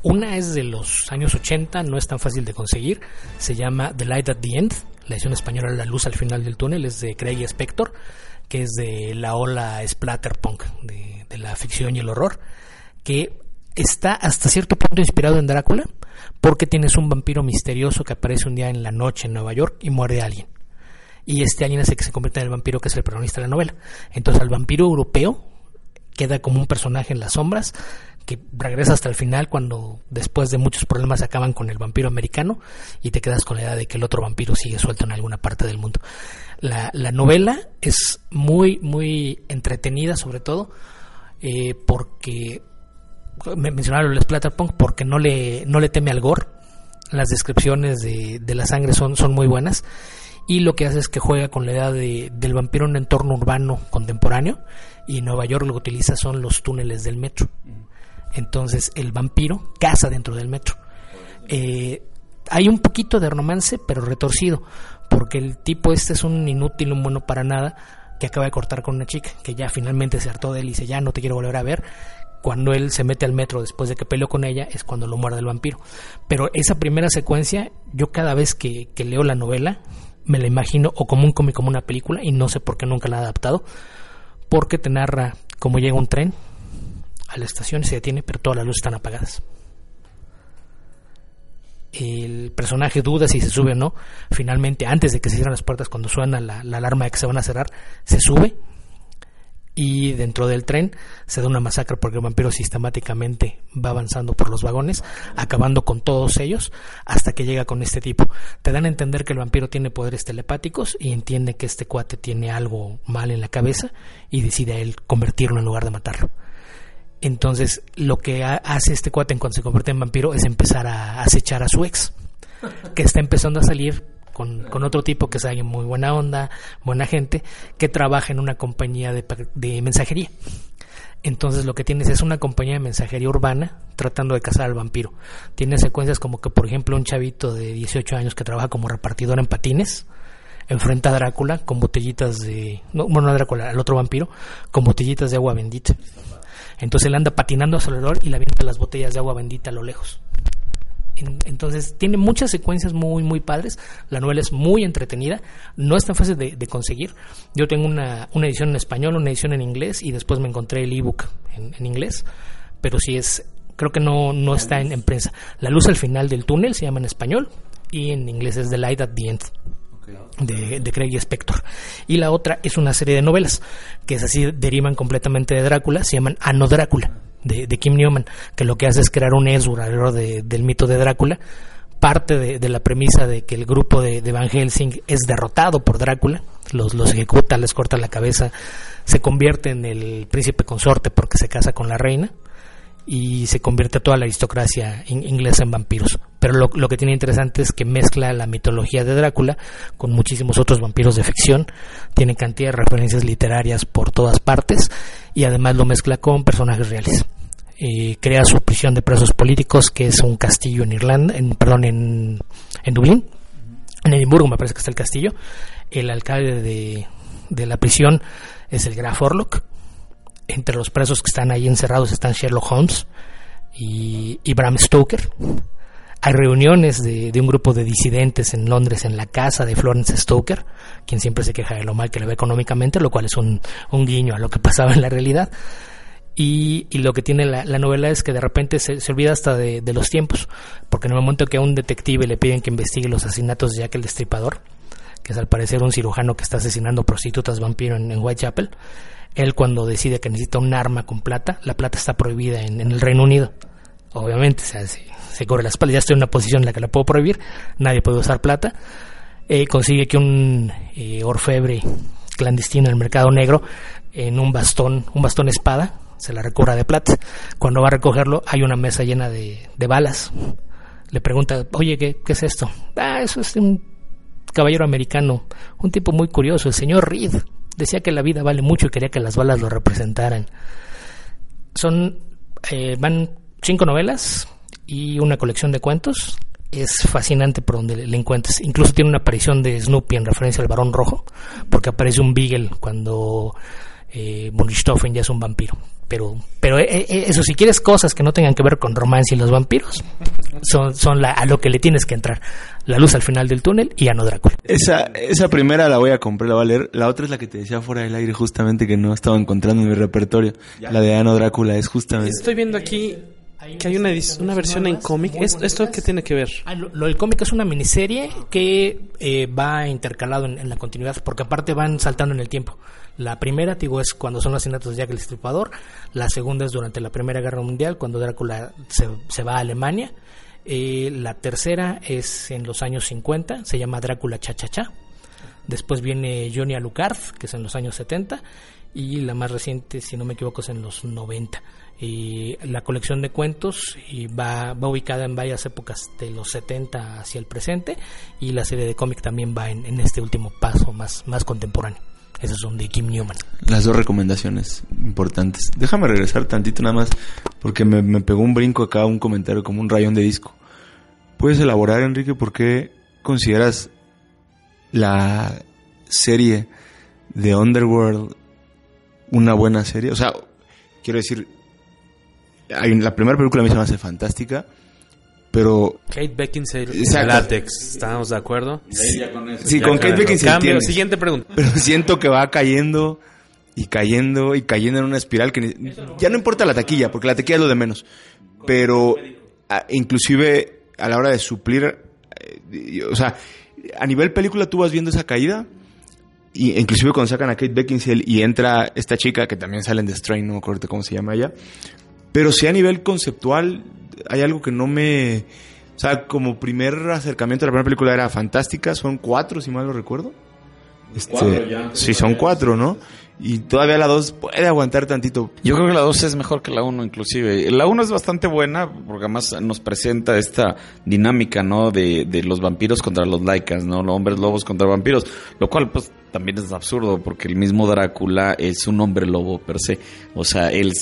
Una es de los años 80, no es tan fácil de conseguir. Se llama The Light at the End la edición española La luz al final del túnel es de Craig Spector, que es de la ola splatterpunk, de, de la ficción y el horror, que está hasta cierto punto inspirado en Drácula, porque tienes un vampiro misterioso que aparece un día en la noche en Nueva York y muere a alguien. Y este alguien hace que se convierta en el vampiro que es el protagonista de la novela. Entonces al vampiro europeo queda como un personaje en las sombras que regresa hasta el final cuando después de muchos problemas acaban con el vampiro americano y te quedas con la idea de que el otro vampiro sigue suelto en alguna parte del mundo. La, la novela es muy, muy entretenida sobre todo eh, porque me mencionaron el Splatterpunk porque no le, no le teme al gore. Las descripciones de, de la sangre son, son muy buenas y lo que hace es que juega con la idea de, del vampiro en un entorno urbano contemporáneo y Nueva York lo que utiliza son los túneles del metro. Entonces el vampiro caza dentro del metro. Eh, hay un poquito de romance, pero retorcido, porque el tipo este es un inútil, un bueno para nada, que acaba de cortar con una chica, que ya finalmente se hartó de él y dice, ya no te quiero volver a ver. Cuando él se mete al metro después de que peleó con ella, es cuando lo muerde el vampiro. Pero esa primera secuencia, yo cada vez que, leo la novela, me la imagino o como un cómic, como una película, y no sé por qué nunca la he adaptado, porque te narra cómo llega un tren a la estación se detiene, pero todas las luces están apagadas el personaje duda si se sube o no. Finalmente, antes de que se cierren las puertas, cuando suena la, alarma de que se van a cerrar, se sube y dentro del tren se da una masacre porque el vampiro sistemáticamente va avanzando por los vagones, acabando con todos ellos hasta que llega con este tipo. Te dan a entender que el vampiro tiene poderes telepáticos y entiende que este cuate tiene algo mal en la cabeza y decide él convertirlo en lugar de matarlo. Entonces, lo que hace este cuate en se convierte en vampiro es empezar a acechar a su ex, que está empezando a salir con, otro tipo que es alguien muy buena onda, buena gente, que trabaja en una compañía de, de mensajería. Entonces lo que tienes es una compañía de mensajería urbana tratando de cazar al vampiro. Tiene secuencias como que, por ejemplo, un chavito de 18 años que trabaja como repartidor en patines enfrenta a Drácula con botellitas de... No, bueno, no a Drácula, al otro vampiro, con botellitas de agua bendita. Entonces él anda patinando a su alrededor y le avienta las botellas de agua bendita a lo lejos. entonces tiene muchas secuencias muy, muy padres. La novela es muy entretenida. No es tan fácil de, conseguir. Yo tengo una, edición en español, una edición en inglés y después me encontré el ebook en, en inglés. Pero sí es, creo que no, no está en, en, prensa. La luz al final del túnel se llama en español y en inglés es The Light at the End de, de, Craig Spector. Y la otra es una serie de novelas que es así, derivan completamente de Drácula, se llaman Ano Drácula, de, Kim Newman, que lo que hace es crear un es alrededor del mito de Drácula. Parte de, la premisa de que el grupo de, Van Helsing es derrotado por Drácula, los, los ejecuta, les corta la cabeza, se convierte en el príncipe consorte porque se casa con la reina y se convierte toda la aristocracia inglesa en vampiros. Pero lo, que tiene interesante es que mezcla la mitología de Drácula con muchísimos otros vampiros de ficción, tiene cantidad de referencias literarias por todas partes y además lo mezcla con personajes reales. Eh, crea su prisión de presos políticos, que es un castillo en Irlanda, en, perdón, en, Dublín, en Edimburgo me parece que está el castillo. El alcalde de, de la prisión es el Graf Orlok, entre los presos que están ahí encerrados están Sherlock Holmes y, Bram Stoker. Hay reuniones de, un grupo de disidentes en Londres en la casa de Florence Stoker, quien siempre se queja de lo mal que le ve económicamente, lo cual es un, guiño a lo que pasaba en la realidad. Y, lo que tiene la, novela es que de repente se, olvida hasta de, los tiempos, porque en el momento que a un detective le piden que investigue los asesinatos de Jack el Destripador, que es al parecer un cirujano que está asesinando prostitutas vampiro en Whitechapel, él cuando decide que necesita un arma con plata, la plata está prohibida en, el Reino Unido. Obviamente, o sea, se, corre la espalda, ya estoy en una posición en la que la puedo prohibir, nadie puede usar plata. Eh, consigue que un eh, orfebre clandestino en el mercado negro, en un bastón, un bastón espada, se la recobra de plata. Cuando va a recogerlo, hay una mesa llena de, balas. Le pregunta, oye, ¿qué, ¿qué, es esto? Ah, eso es un caballero americano, un tipo muy curioso, el señor Reed. Decía que la vida vale mucho y quería que las balas lo representaran. Son, eh, van cinco novelas y una colección de cuentos. Es fascinante por donde le encuentres. Incluso tiene una aparición de Snoopy en referencia al varón rojo, porque aparece un Beagle cuando eh, ya es un vampiro. Pero, pero eh, eh, eso, si quieres cosas que no tengan que ver con romance y los vampiros, son, son a lo que le tienes que entrar. La luz al final del túnel y Ano Drácula. Esa, esa primera la voy a comprar, la voy a leer. La otra es la que te decía fuera del aire, justamente que no estaba encontrando en mi repertorio. La de Ano Drácula es justamente. Estoy viendo aquí que hay una, una versión en cómic. ¿Esto qué tiene que ver? Ah, lo, del cómic es una miniserie que eh, va intercalado en, la continuidad, porque aparte van saltando en el tiempo. La primera, digo, es cuando son los asesinatos de Jack el Estripador. La segunda es durante la Primera Guerra Mundial, cuando Drácula se, va a Alemania. Eh, la tercera es en los años 50, se llama Drácula Cha Cha Cha. Después viene Johnny Alucard, que es en los años 70. Y la más reciente, si no me equivoco, es en los 90. Y la colección de cuentos y va, ubicada en varias épocas de los 70 hacia el presente y la serie de cómic también va en, este último paso más contemporáneo. Esos son de Kim Newman. Las dos recomendaciones importantes. Déjame regresar tantito nada más, porque me, pegó un brinco acá, un comentario como un rayón de disco. ¿puedes elaborar, Enrique, por qué consideras la serie de Underworld una buena serie? O sea, quiero decir, la primera película a mí se me hace fantástica, pero... Kate Beckinsale Exacto. Látex, ¿estamos de acuerdo? Sí, con Kate Beckinsale Cambio, siguiente pregunta. Pero siento que va cayendo y cayendo y cayendo en una espiral que ya no importa la taquilla, porque la taquilla es lo de menos, pero a, inclusive a la hora de suplir, eh, o sea, a nivel película tú vas viendo esa caída y inclusive cuando sacan a Kate Beckinsale y entra esta chica que también sale en The Strain, no me acuerdo cómo se llama ella, pero sí a nivel conceptual hay algo que no me... O sea, como primer acercamiento a la primera película era fantástica, son cuatro, si mal lo recuerdo. Este, sí, son cuatro, ¿no? Y todavía la 2 puede aguantar tantito. Yo creo que la 2 es mejor que la 1 inclusive. La 1 es bastante buena porque además nos presenta esta dinámica, ¿no? De, de los vampiros contra los laicas, ¿no? Los hombres lobos contra vampiros. Lo cual pues también es absurdo porque el mismo Drácula es un hombre lobo per se. O sea, él,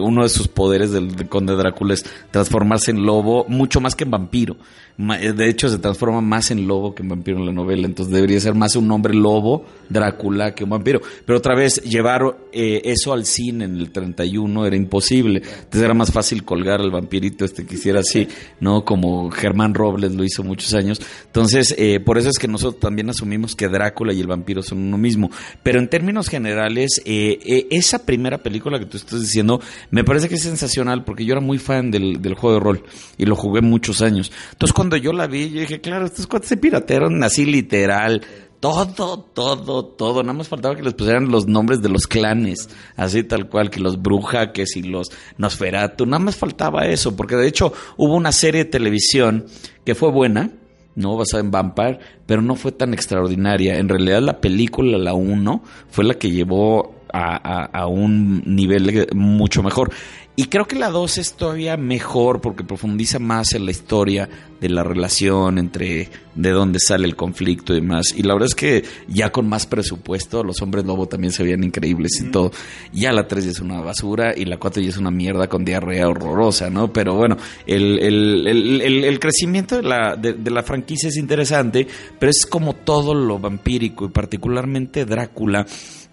uno de sus poderes del conde Drácula es transformarse en lobo mucho más que en vampiro. De hecho, se transforma más en lobo que en vampiro en la novela. Entonces debería ser más un hombre lobo, Drácula, que un vampiro. Pero otra vez, llevar eh, eso al cine en el 31 era imposible. Entonces era más fácil colgar al vampirito este que hiciera así, ¿no? Como Germán Robles lo hizo muchos años. Entonces, eh, por eso es que nosotros también asumimos que Drácula y el vampiro son uno mismo. Pero en términos generales, eh, esa primera película que tú estás diciendo, me parece que es sensacional porque yo era muy fan del, juego de rol y lo jugué muchos años. Entonces, cuando yo la vi, yo dije, claro, estos cuates se piratearon así literal. Todo, todo, todo. Nada más faltaba que les pusieran los nombres de los clanes, así tal cual, que los Brujaques y los Nosferatu. Nada más faltaba eso, porque de hecho hubo una serie de televisión que fue buena, no basada en Vampire, pero no fue tan extraordinaria. En realidad la película, la 1, fue la que llevó a, a, un nivel mucho mejor. Y creo que la 2 es todavía mejor porque profundiza más en la historia de la relación entre de dónde sale el conflicto y demás. Y la verdad es que ya con más presupuesto, los hombres lobo también se veían increíbles y todo. Ya la 3 ya es una basura y la 4 ya es una mierda con diarrea horrorosa, ¿no? Pero bueno, el, el, el, el crecimiento de la, de, de la franquicia es interesante, pero es como todo lo vampírico y particularmente Drácula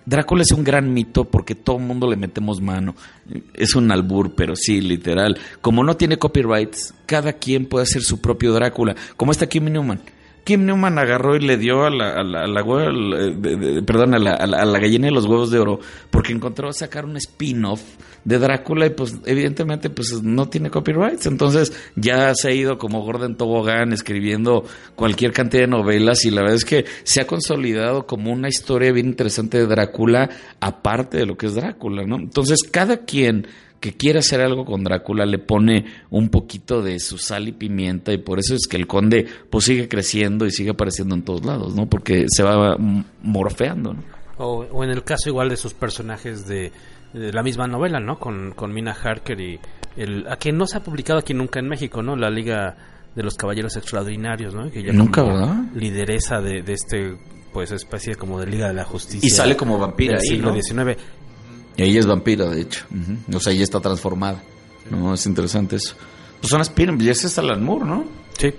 Drácula es un gran mito porque todo el mundo le metemos mano. Es un albur, pero sí, literal. Como no tiene copyrights, cada quien puede hacer su propio Drácula. Como está Kim Newman. Kim Newman agarró y le dio a la, la, perdón, a la, a la, gallina de los huevos de oro porque encontró sacar un spin-off de Drácula y pues evidentemente pues no tiene copyrights. Entonces ya se ha ido como Gordon Tobogán escribiendo cualquier cantidad de novelas y la verdad es que se ha consolidado como una historia bien interesante de Drácula aparte de lo que es Drácula, ¿no? Entonces cada quien que quiere hacer algo con Drácula le pone un poquito de su sal y pimienta y por eso es que el conde pues sigue creciendo y sigue apareciendo en todos lados, ¿no? Porque se va morfeando, ¿no? O, en el caso igual de sus personajes de, la misma novela, ¿no? Con, con Mina Harker y el a quien no se ha publicado aquí nunca en México, ¿no? La Liga de los Caballeros Extraordinarios, ¿no? Que nunca, ¿verdad? Lideresa de, de este pues especie como de Liga de la Justicia. Y sale como vampira del siglo XIX. Y ella es vampira, de hecho. O sea, ella está transformada. No, es interesante eso. Pues son y ese es Alan Moore, ¿no? Sí.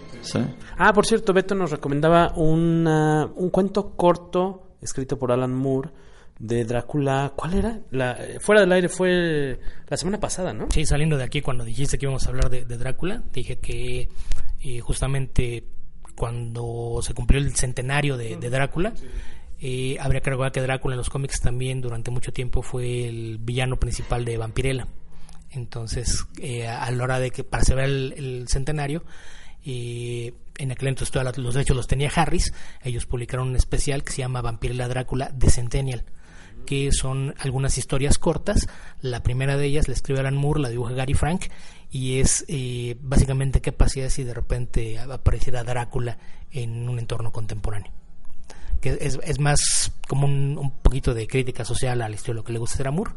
Ah, por cierto, Beto nos recomendaba una, un cuento corto escrito por Alan Moore de Drácula. ¿Cuál era? La, fuera del aire fue la semana pasada, ¿no? Sí, saliendo de aquí cuando dijiste que íbamos a hablar de, Drácula, dije que eh, justamente cuando se cumplió el centenario de, Drácula, eh, habría que recordar que Drácula en los cómics también durante mucho tiempo fue el villano principal de Vampirella. Entonces, eh, a la hora de que para celebrar el, centenario, eh, en aquel entonces los derechos los tenía Harris, ellos publicaron un especial que se llama Vampirella Drácula de Centennial, que son algunas historias cortas. La primera de ellas la escribe Alan Moore, la dibuja Gary Frank, y es básicamente qué pasaría si de repente apareciera Drácula en un entorno contemporáneo que es, es más como un, un, poquito de crítica social al estilo que le gusta hacer a Moore.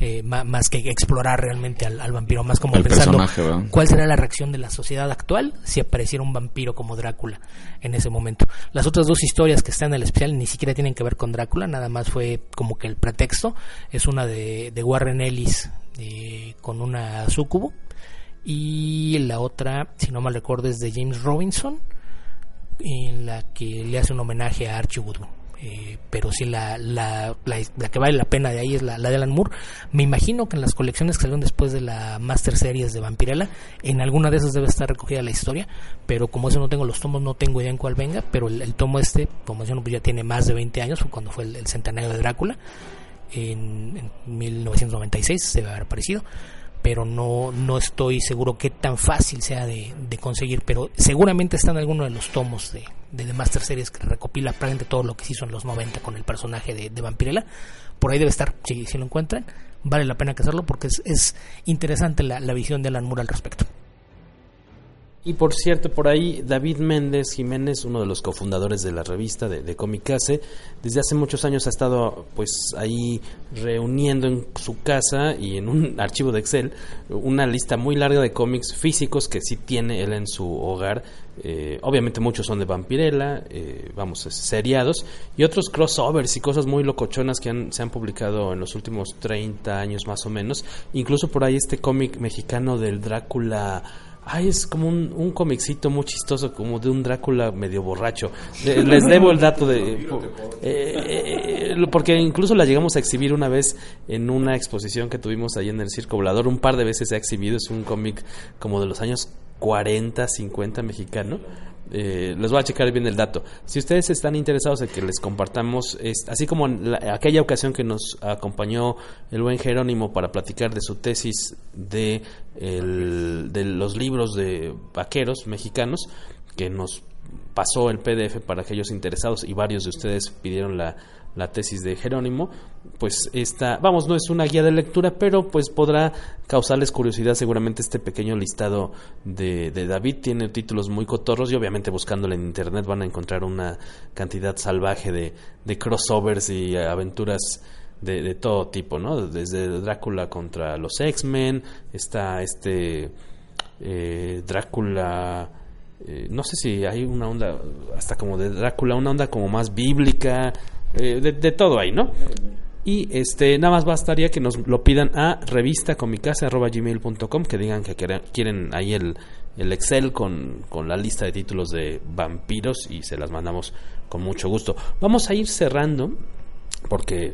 Eh, más, que explorar realmente al, vampiro, más como pensando cuál será la reacción de la sociedad actual si apareciera un vampiro como Drácula en ese momento. Las otras dos historias que están en el especial ni siquiera tienen que ver con Drácula, nada más fue como que el pretexto. Es una de, de Warren Ellis eh, con una sucubo y la otra, si no mal recuerdo, es de James Robinson, en la que le hace un homenaje a Archie Woodward. Eh, pero sí la, la, la, que vale la pena de ahí es la, de Alan Moore. Me imagino que en las colecciones que salieron después de la Master Series de Vampirella, en alguna de esas debe estar recogida la historia, pero como eso no tengo los tomos, no tengo idea en cuál venga, pero el, tomo este, como yo pues ya tiene más de 20 años, cuando fue el, centenario de Drácula, en, en 1996 se debe haber aparecido pero no, no estoy seguro qué tan fácil sea de, conseguir, pero seguramente está en alguno de los tomos de, de The Master Series que recopila prácticamente todo lo que se hizo en los 90 con el personaje de, de Vampirella. Por ahí debe estar, si, si lo encuentran, vale la pena que hacerlo porque es, es interesante la, la visión de Alan Moore al respecto. Y por cierto, por ahí David Méndez Jiménez, uno de los cofundadores de la revista de, de Comicase, desde hace muchos años ha estado pues ahí reuniendo en su casa y en un archivo de Excel una lista muy larga de cómics físicos que sí tiene él en su hogar. Eh, obviamente muchos son de Vampirella, eh, vamos, seriados, y otros crossovers y cosas muy locochonas que se han publicado en los últimos 30 años más o menos. Incluso por ahí este cómic mexicano del Drácula Ay, es como un, un comicito muy chistoso, como de un Drácula medio borracho. Les debo el dato de... Eh, eh, porque incluso la llegamos a exhibir una vez en una exposición que tuvimos ahí en el Circo Volador. Un par de veces se ha exhibido. Es un cómic como de los años 40, 50 mexicano. Eh, les voy a checar bien el dato. Si ustedes están interesados en que les compartamos, así como en aquella ocasión que nos acompañó el buen Jerónimo para platicar de su tesis de, de los libros de vaqueros mexicanos, que nos pasó el PDF para aquellos interesados y varios de ustedes pidieron la, la tesis de Jerónimo, pues esta, vamos, no es una guía de lectura, pero pues podrá causarles curiosidad seguramente este pequeño listado de, de David. Tiene títulos muy cotorros y obviamente buscándole en internet van a encontrar una cantidad salvaje de, de crossovers y aventuras de, de, todo tipo, ¿no? Desde Drácula contra los X-Men, está este eh, Drácula... Eh, no sé si hay una onda hasta como de Drácula, una onda como más bíblica, eh, de, todo ahí, ¿no? Y este, nada más bastaría que nos lo pidan a revistacomicase.gmail.com, que digan que quieren, ahí el, el Excel con, con, la lista de títulos de vampiros y se las mandamos con mucho gusto. Vamos a ir cerrando, porque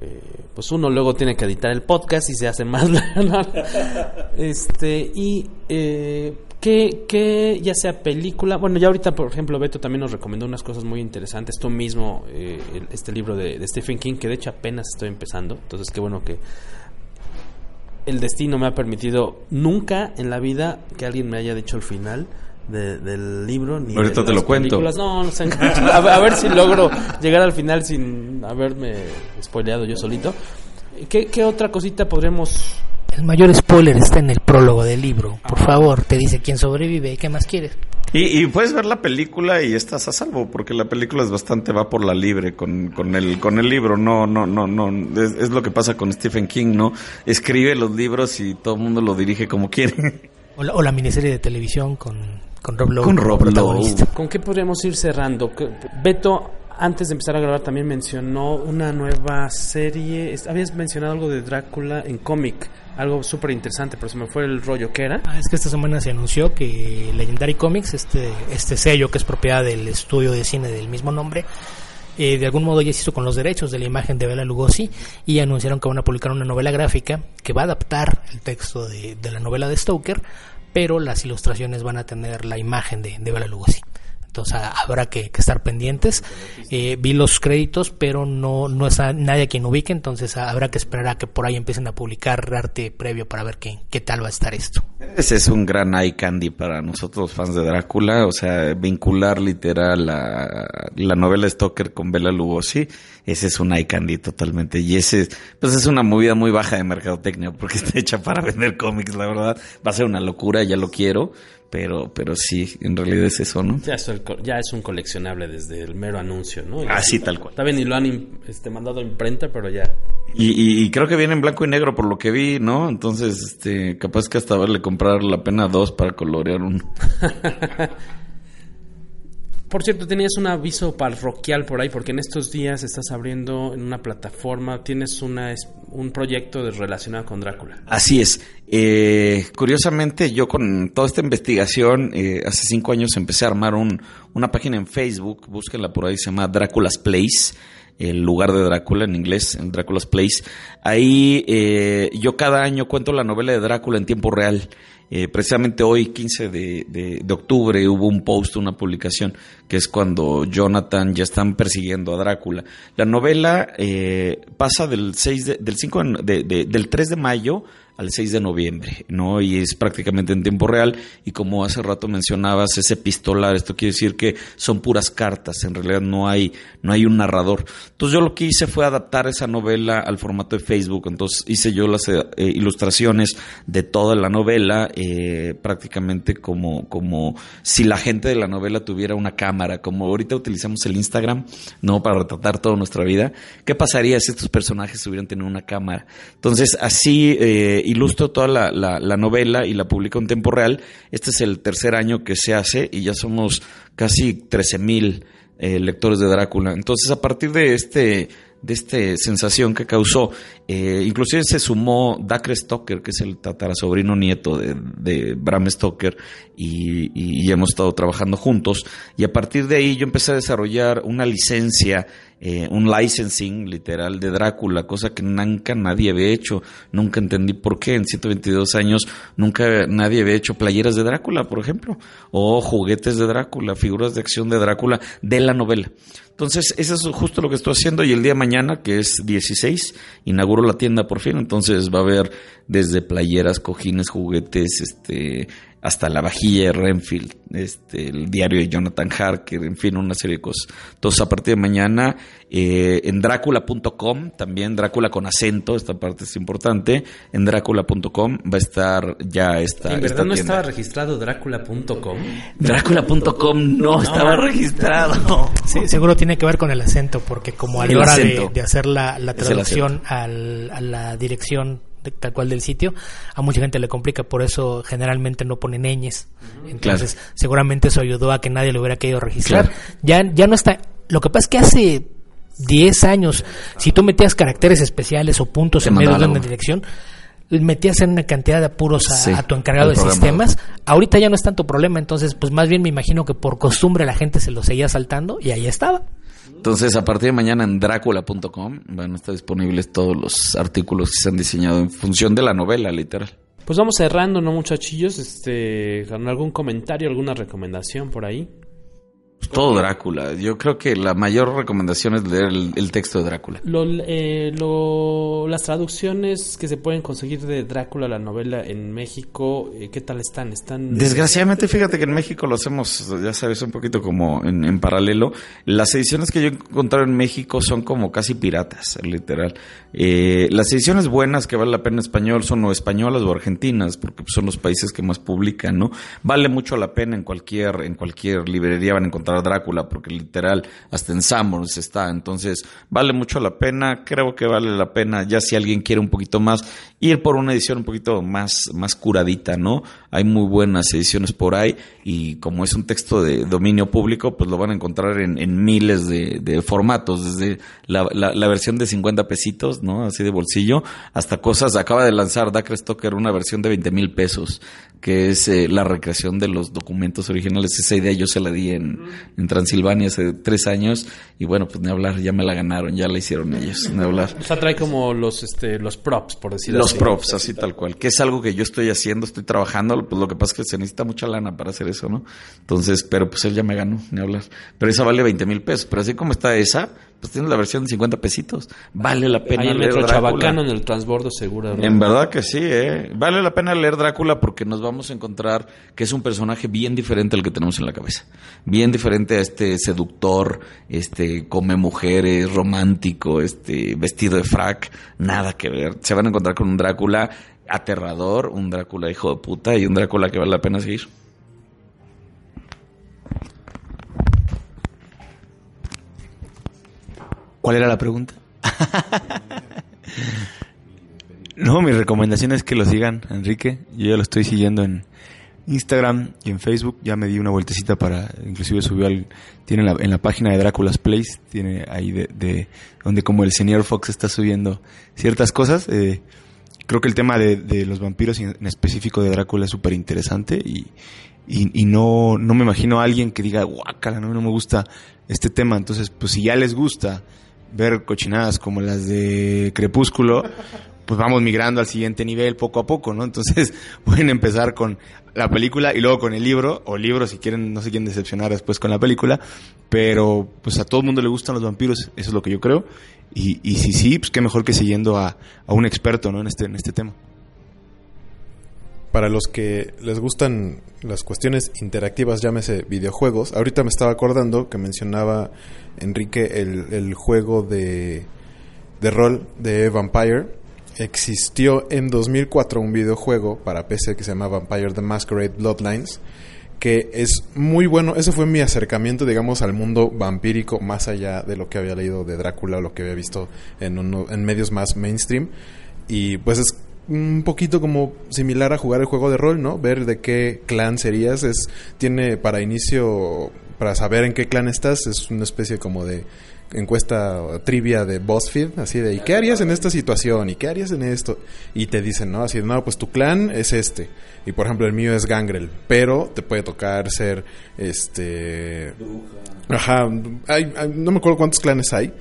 eh, pues uno luego tiene que editar el podcast y se hace más este y eh, que, ya sea película, bueno, ya ahorita, por ejemplo, Beto también nos recomendó unas cosas muy interesantes. Tú mismo, eh, este libro de, Stephen King, que de hecho apenas estoy empezando. Entonces, qué bueno que el destino me ha permitido nunca en la vida que alguien me haya dicho el final. Del libro ni ahorita te lo cuento no, no sé, a, ver si logro llegar al final sin haberme spoileado yo solito ¿Qué, qué otra cosita podremos el mayor spoiler está en el prólogo del libro. Por favor, te dice quién sobrevive y qué más quieres. Y, puedes ver la película y estás a salvo, porque la película es bastante va por la libre con, con, el, con el libro. No, no, no, no. Es, lo que pasa con Stephen King, ¿no? Escribe los libros y todo el mundo lo dirige como quiere. O la, o la miniserie de televisión con, con Rob Lowe. Con Rob Lowe. ¿Con qué podríamos ir cerrando? Beto, antes de empezar a grabar también mencionó una nueva serie. Habías mencionado algo de Drácula en cómic algo súper interesante, pero se me fue el rollo que era. Ah, es que esta semana se anunció que Legendary Comics, este, este sello que es propiedad del estudio de cine del mismo nombre, eh, de algún modo ya se hizo con los derechos de la imagen de Bela Lugosi y anunciaron que van a publicar una novela gráfica que va a adaptar el texto de, la novela de Stoker, pero las ilustraciones van a tener la imagen de, de Bela entonces habrá que, estar pendientes. Eh, vi los créditos, pero no, no es nadie a quien ubique, entonces habrá que esperar a que por ahí empiecen a publicar arte previo para ver qué, qué tal va a estar esto. Ese es un gran eye candy para nosotros fans de Drácula, o sea, vincular literal la, la novela Stoker con Bela Lugosi, ese es un eye candy totalmente. Y ese, pues es una movida muy baja de mercadotecnia, porque está hecha para vender cómics, la verdad. Va a ser una locura, ya lo quiero pero, pero sí, en realidad es eso, ¿no? Ya es, ya es un coleccionable desde el mero anuncio, ¿no? Así, tal cual. Está bien, y lo han este, mandado a imprenta, pero ya. Y, y, creo que viene en blanco y negro por lo que vi, ¿no? Entonces, este, capaz que hasta verle comprar la pena dos para colorear uno. Por cierto, tenías un aviso parroquial por ahí, porque en estos días estás abriendo en una plataforma, tienes una, un proyecto relacionado con Drácula. Así es. Eh, curiosamente, yo con toda esta investigación, eh, hace cinco años empecé a armar un, una página en Facebook, búsquenla por ahí, se llama Drácula's Place el lugar de Drácula en inglés, en Drácula's Place. Ahí eh, yo cada año cuento la novela de Drácula en tiempo real. Eh, precisamente hoy, 15 de, de, octubre, hubo un post, una publicación, que es cuando Jonathan ya están persiguiendo a Drácula. La novela eh, pasa del 6 del 5 de, del 3 de mayo al 6 de noviembre, ¿no? Y es prácticamente en tiempo real y como hace rato mencionabas, ese epistolar, esto quiere decir que son puras cartas, en realidad no hay, no hay un narrador. Entonces yo lo que hice fue adaptar esa novela al formato de Facebook, entonces hice yo las eh, ilustraciones de toda la novela, eh, prácticamente como, como si la gente de la novela tuviera una cámara, como ahorita utilizamos el Instagram, ¿no? Para retratar toda nuestra vida. ¿Qué pasaría si estos personajes hubieran tenido una cámara? Entonces así... Eh, ilustro toda la, la, novela y la publico en tiempo real. Este es el tercer año que se hace y ya somos casi 13 mil eh, lectores de Drácula. Entonces, a partir de este de esta sensación que causó. Eh, inclusive se sumó Dacre Stoker, que es el tatarasobrino nieto de, de Bram Stoker, y, y, hemos estado trabajando juntos. Y a partir de ahí yo empecé a desarrollar una licencia, eh, un licensing literal de Drácula, cosa que nunca nadie había hecho. Nunca entendí por qué en 122 años nunca nadie había hecho playeras de Drácula, por ejemplo, o juguetes de Drácula, figuras de acción de Drácula de la novela. Entonces, eso es justo lo que estoy haciendo y el día de mañana, que es 16, inauguro la tienda por fin, entonces va a haber desde playeras, cojines, juguetes, este, hasta la vajilla de Renfield, este, el diario de Jonathan Harker, en fin, una serie de cosas. Entonces, a partir de mañana, eh, en Drácula.com, también Drácula con acento, esta parte es importante, en Drácula.com va a estar ya esta. ¿En verdad no estaba registrado Drácula.com? Drácula.com no, estaba registrado. Sí, seguro tiene que ver con el acento, porque como a la hora de, hacer la, traducción a la dirección tal cual del sitio, a mucha gente le complica, por eso generalmente no ponen ñes. Entonces, seguramente eso ayudó a que nadie lo hubiera querido registrar. Ya, ya no está. Lo que pasa es que hace 10 años, si tú metías caracteres especiales o puntos en medio de una dirección, metías en una cantidad de apuros a, tu encargado de sistemas. Ahorita ya no es tanto problema, entonces, pues más bien me imagino que por costumbre la gente se lo seguía saltando y ahí estaba. Entonces, a partir de mañana en Drácula.com van a estar disponibles todos los artículos que se han diseñado en función de la novela, literal. Pues vamos cerrando, ¿no, muchachillos? Este, ¿con algún comentario, alguna recomendación por ahí? Todo Drácula. Yo creo que la mayor recomendación es leer el, texto de Drácula. Eh, lo, las traducciones que se pueden conseguir de Drácula, la novela en México, eh, ¿qué tal están? ¿Están? Desgraciadamente, fíjate que en México lo hacemos, ya sabes, un poquito como en, paralelo. Las ediciones que yo he encontrado en México son como casi piratas, literal. Eh, las ediciones buenas que vale la pena en español son o españolas o argentinas, porque son los países que más publican, ¿no? Vale mucho la pena en cualquier, en cualquier librería van a encontrar Drácula, porque literal hasta en Summers está. Entonces, vale mucho la pena. Creo que vale la pena, ya si alguien quiere un poquito más, ir por una edición un poquito más, más curadita, ¿no? Hay muy buenas ediciones por ahí y como es un texto de dominio público, pues lo van a encontrar en, miles de, formatos, desde la, la, versión de 50 pesitos, ¿no? Así de bolsillo, hasta cosas. Acaba de lanzar Dacre Stoker una versión de 20 mil pesos, que es eh, la recreación de los documentos originales. Esa idea yo se la di en, en Transilvania hace tres años y bueno, pues ni hablar, ya me la ganaron, ya la hicieron ellos, ni hablar. O sea, trae como los, este, los props, por decirlo los así. Los props, así tal cual, que es algo que yo estoy haciendo, estoy trabajando, pues lo que pasa es que se necesita mucha lana para hacer eso, ¿no? Entonces, pero pues él ya me ganó, ni hablar. Pero esa vale 20 mil pesos, pero así como está esa, pues tiene la versión de 50 pesitos. Vale la pena leer Drácula. Chabacano en el transbordo seguro. En verdad que sí, ¿eh? Vale la pena leer Drácula porque nos vamos a encontrar que es un personaje bien diferente al que tenemos en la cabeza. Bien diferente a este seductor, este come mujeres, romántico, este vestido de frac. Nada que ver. Se van a encontrar con un Drácula aterrador, un Drácula hijo de puta y un Drácula que vale la pena seguir. ¿Cuál era la pregunta? no, mi recomendación es que lo sigan, Enrique. Yo ya lo estoy siguiendo en, Instagram y en Facebook. Ya me di una vueltecita para, inclusive subió al, tiene en la, en la página de Drácula's Place, tiene ahí de, de, donde como el señor Fox está subiendo ciertas cosas. Eh, creo que el tema de, los vampiros en, en específico de Drácula es súper interesante y, y, y, no, no me imagino a alguien que diga, guácala, no, no me gusta este tema. Entonces, pues si ya les gusta ver cochinadas como las de Crepúsculo, pues vamos migrando al siguiente nivel poco a poco, ¿no? Entonces pueden empezar con la película y luego con el libro, o libro si quieren, no se quieren decepcionar después con la película, pero pues a todo el mundo le gustan los vampiros, eso es lo que yo creo, y, y si sí, pues qué mejor que siguiendo a, a un experto, ¿no? En este, en este tema. Para los que les gustan las cuestiones interactivas, llámese videojuegos, ahorita me estaba acordando que mencionaba Enrique el, el juego de, de rol de Vampire, existió en 2004 un videojuego para PC que se llama Vampire the Masquerade Bloodlines, que es muy bueno. Ese fue mi acercamiento, digamos, al mundo vampírico, más allá de lo que había leído de Drácula o lo que había visto en, uno, en medios más mainstream. Y pues es un poquito como similar a jugar el juego de rol, ¿no? Ver de qué clan serías. Es, tiene para inicio, para saber en qué clan estás, es una especie como de encuesta trivia de BuzzFeed, así de, ¿y qué harías en esta situación? ¿Y qué harías en esto? Y te dicen, ¿no? Así de, no, pues tu clan es este. Y por ejemplo, el mío es Gangrel, pero te puede tocar ser, este... Ajá, hay, hay, no me acuerdo cuántos clanes hay,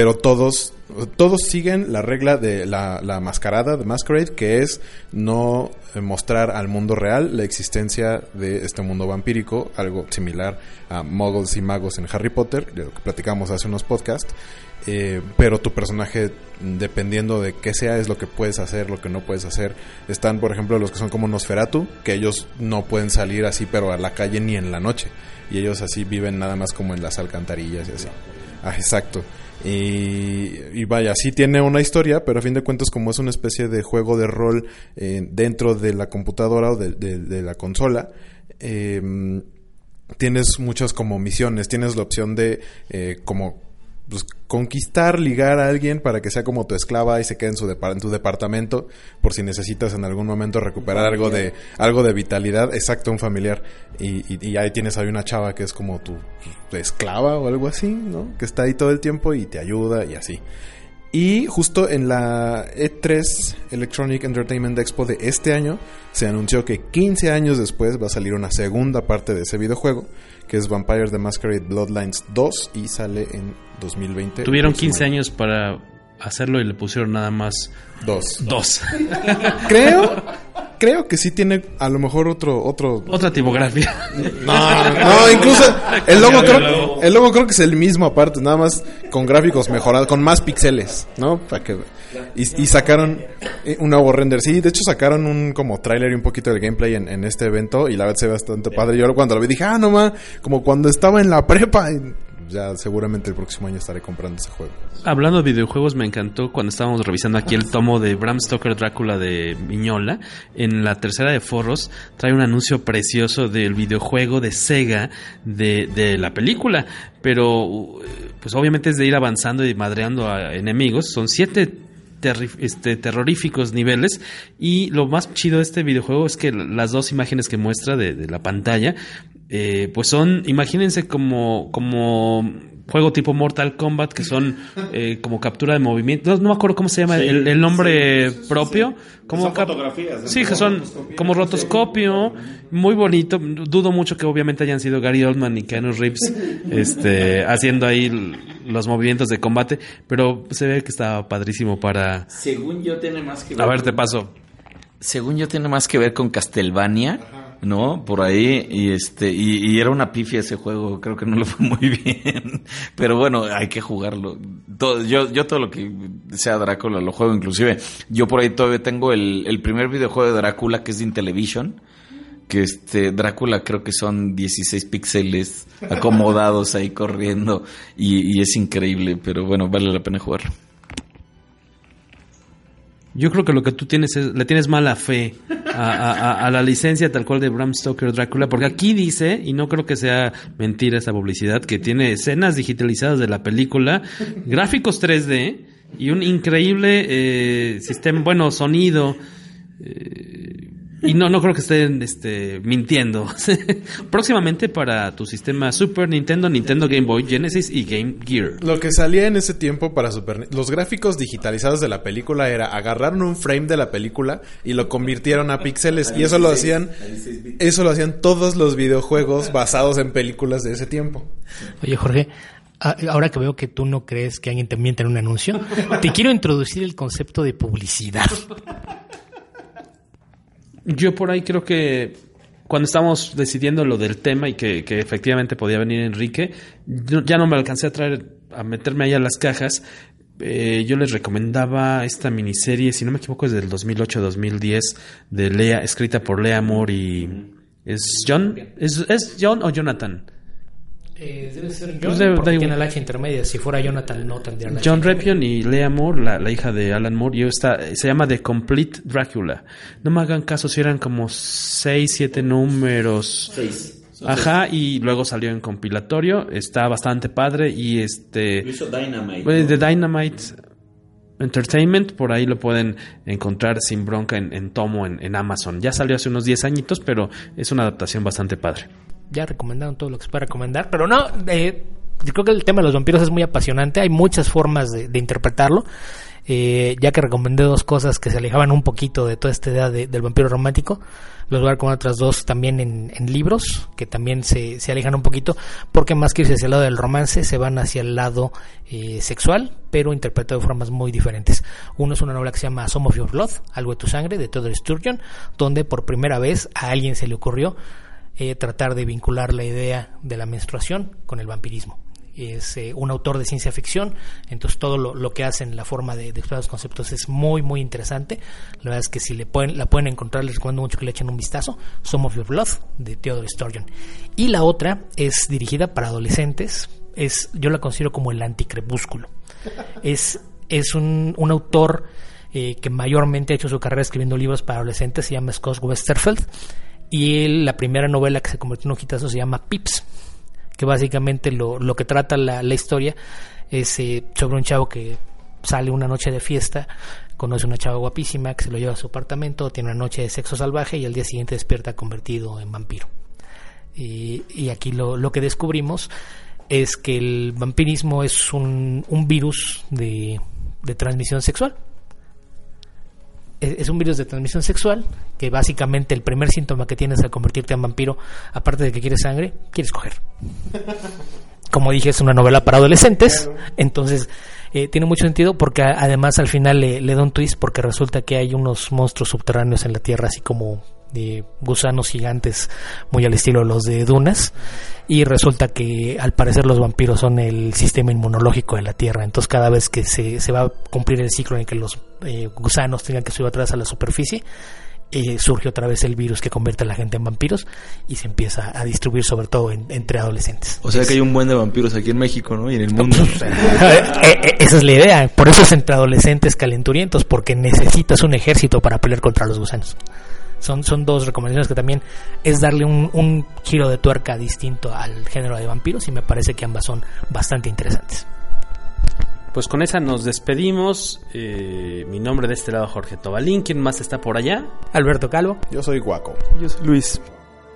pero todos todos siguen la regla de la, la, mascarada de Masquerade, que es no mostrar al mundo real la existencia de este mundo vampírico, algo similar a muggles y magos en Harry Potter, de lo que platicamos hace unos podcasts. Eh, pero tu personaje, dependiendo de qué sea, es lo que puedes hacer, lo que no puedes hacer. Están, por ejemplo, los que son como Nosferatu, que ellos no pueden salir así, pero a la calle ni en la noche. Y ellos así viven nada más como en las alcantarillas y así. Ah, exacto. Y, vaya, sí tiene una historia, pero a fin de cuentas como es una especie de juego de rol eh, dentro de la computadora o de, de, de la consola, eh, tienes muchas como misiones, tienes la opción de eh, como pues, conquistar, ligar a alguien para que sea como tu esclava y se quede en, su en tu departamento por si necesitas en algún momento recuperar algo de algo de vitalidad, exacto, un familiar. Y, y, y, ahí tienes ahí una chava que es como tu, tu, esclava o algo así, ¿no? Que está ahí todo el tiempo y te ayuda y así. Y justo en la E3 Electronic Entertainment Expo de este año se anunció que 15 años después va a salir una segunda parte de ese videojuego que es Vampire the Masquerade Bloodlines 2 y sale en 2020. Tuvieron 15 años para hacerlo y le pusieron nada más dos. Dos. creo, creo que sí tiene a lo mejor otro, otro. Otra tipografía. No, no, incluso el logo creo, el logo creo que es el mismo aparte, nada más con gráficos mejorados, con más píxeles, ¿no? Para que y, y, sacaron un nuevo render. Sí, de hecho sacaron un como tráiler y un poquito del gameplay en, en, este evento y la verdad se ve bastante padre. Yo cuando lo vi dije, ah, no más, como cuando estaba en la prepa. Y ya seguramente el próximo año estaré comprando ese juego. Hablando de videojuegos, me encantó cuando estábamos revisando aquí el tomo de Bram Stoker Drácula de Miñola. En la tercera de Forros trae un anuncio precioso del videojuego de Sega de, de la película. Pero, pues obviamente es de ir avanzando y madreando a enemigos. Son siete este, terroríficos niveles. Y lo más chido de este videojuego es que las dos imágenes que muestra de, de la pantalla, eh, pues son, imagínense como, como juego tipo Mortal Kombat que son eh, como captura de movimiento. No, no, me acuerdo cómo se llama sí, el, el, nombre sí, propio. Como son fotografías. Sí, que son como rotoscopio, muy bonito. Dudo mucho que obviamente hayan sido Gary Oldman y Keanu Reeves este, haciendo ahí los movimientos de combate, pero se ve que estaba padrísimo para... Según yo tiene más que ver... A ver, te paso. Según yo tiene más que ver con Castlevania. Ajá. ¿no? Por ahí, y este, y, y, era una pifia ese juego, creo que no lo fue muy bien, pero bueno, hay que jugarlo. Todo, yo, yo todo lo que sea Drácula lo juego, inclusive, yo por ahí todavía tengo el, el primer videojuego de Drácula que es de Intellivision, que este, Drácula creo que son 16 píxeles acomodados ahí corriendo, y, es increíble, pero bueno, vale la pena jugarlo. Yo creo que lo que tú tienes es, le tienes mala fe a, la licencia tal cual de Bram Stoker Drácula, porque aquí dice, y no creo que sea mentira esa publicidad, que tiene escenas digitalizadas de la película, gráficos 3D y un increíble eh, sistema, bueno, sonido. Eh, Y no, no creo que estén este, mintiendo. Próximamente para tu sistema Super Nintendo, Nintendo Game Boy, Genesis y Game Gear. Lo que salía en ese tiempo para Super los gráficos digitalizados de la película era agarraron un frame de la película y lo convirtieron a píxeles y eso lo hacían eso lo hacían todos los videojuegos basados en películas de ese tiempo. Oye, Jorge, ahora que veo que tú no crees que alguien te miente en un anuncio, te quiero introducir el concepto de publicidad. Yo por ahí creo que cuando estábamos decidiendo lo del tema y que, efectivamente podía venir Enrique, ya no me alcancé a traer, a meterme ahí a las cajas. Eh, yo les recomendaba esta miniserie, si no me equivoco, es del 2008-2010, de Lea, escrita por Lea Moore y... ¿Es John? ¿Es, ¿Es John o Jonathan? Eh, debe ser pues John, porque tiene la H intermedia. Si fuera Jonathan, no tendría la John Repion y Lea Moore, la, hija de Alan Moore, yo está, se llama The Complete Dracula. No me hagan caso si eran como 6, 7 números. 6. Ajá, y luego salió en compilatorio. Está bastante padre y este... Lo hizo Dynamite. Pues, de Dynamite Entertainment, por ahí lo pueden encontrar sin bronca en, tomo en, en Amazon. Ya salió hace unos 10 añitos, pero es una adaptación bastante padre ya recomendaron todo lo que se puede recomendar, pero no, eh, yo creo que el tema de los vampiros es muy apasionante, hay muchas formas de, interpretarlo. Eh, ya que recomendé dos cosas que se alejaban un poquito de toda esta idea del vampiro romántico, los voy a dar con otras dos también en, libros, que también se, se, alejan un poquito, porque más que irse hacia el lado del romance, se van hacia el lado eh, sexual, pero interpretado de formas muy diferentes. Uno es una novela que se llama Some of Your Blood, Algo de tu Sangre, de Theodore Sturgeon, donde por primera vez a alguien se le ocurrió eh, tratar de vincular la idea de la menstruación con el vampirismo. Es eh, un autor de ciencia ficción, entonces todo lo, que hace en la forma de, explorar los conceptos es muy, muy interesante. La verdad es que si le pueden, la pueden encontrar, les recomiendo mucho que le echen un vistazo. Some of Your Blood, de Theodore Sturgeon. Y la otra es dirigida para adolescentes, es, yo la considero como el anticrepúsculo. Es, es un, un autor eh, que mayormente ha hecho su carrera escribiendo libros para adolescentes, se llama Scott Westerfeld y la primera novela que se convirtió en un hitazo se llama Pips, que básicamente lo, lo que trata la, la historia es eh, sobre un chavo que sale una noche de fiesta, conoce una chava guapísima que se lo lleva a su apartamento, tiene una noche de sexo salvaje y al día siguiente despierta convertido en vampiro. Y, y aquí lo, lo, que descubrimos es que el vampirismo es un, un virus de, de transmisión sexual es un virus de transmisión sexual que básicamente el primer síntoma que tienes al convertirte en vampiro, aparte de que quieres sangre, quieres coger. Como dije, es una novela para adolescentes, entonces eh, tiene mucho sentido porque además al final le, le da un twist porque resulta que hay unos monstruos subterráneos en la Tierra, así como de gusanos gigantes muy al estilo de los de Dunas y resulta que al parecer los vampiros son el sistema inmunológico de la Tierra entonces cada vez que se, se va a cumplir el ciclo en que los eh, gusanos tengan que subir atrás a la superficie eh, surge otra vez el virus que convierte a la gente en vampiros y se empieza a distribuir sobre todo entre adolescentes. O sea que hay un buen de vampiros aquí en México, ¿no? Y en el mundo. Eh, esa es la idea. Por eso es entre adolescentes calenturientos, porque necesitas un ejército para pelear contra los gusanos. Son, son dos recomendaciones que también es darle un, un giro de tuerca distinto al género de vampiros y me parece que ambas son bastante interesantes. Pues con esa nos despedimos. Eh, mi nombre de este lado Jorge Tobalín. ¿Quién más está por allá? Alberto Calvo. Yo soy Guaco. Yo soy Luis.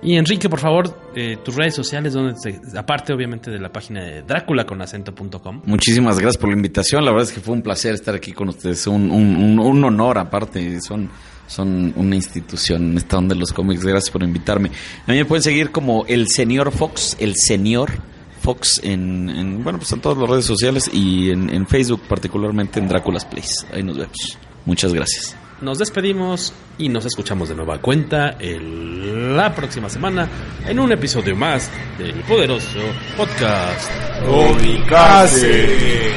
Y Enrique, por favor, eh, tus redes sociales, donde aparte obviamente de la página de Drácula con acento.com. Muchísimas gracias por la invitación. La verdad es que fue un placer estar aquí con ustedes. Un, un, un honor aparte. Son son una institución en esta onda de los cómics. Gracias por invitarme. A mí me pueden seguir como el señor Fox, el señor Fox en, bueno, pues en todas las redes sociales y en, Facebook, particularmente en Drácula's Place. Ahí nos vemos. Muchas gracias. Nos despedimos y nos escuchamos de nueva cuenta la próxima semana en un episodio más del poderoso podcast Comicase.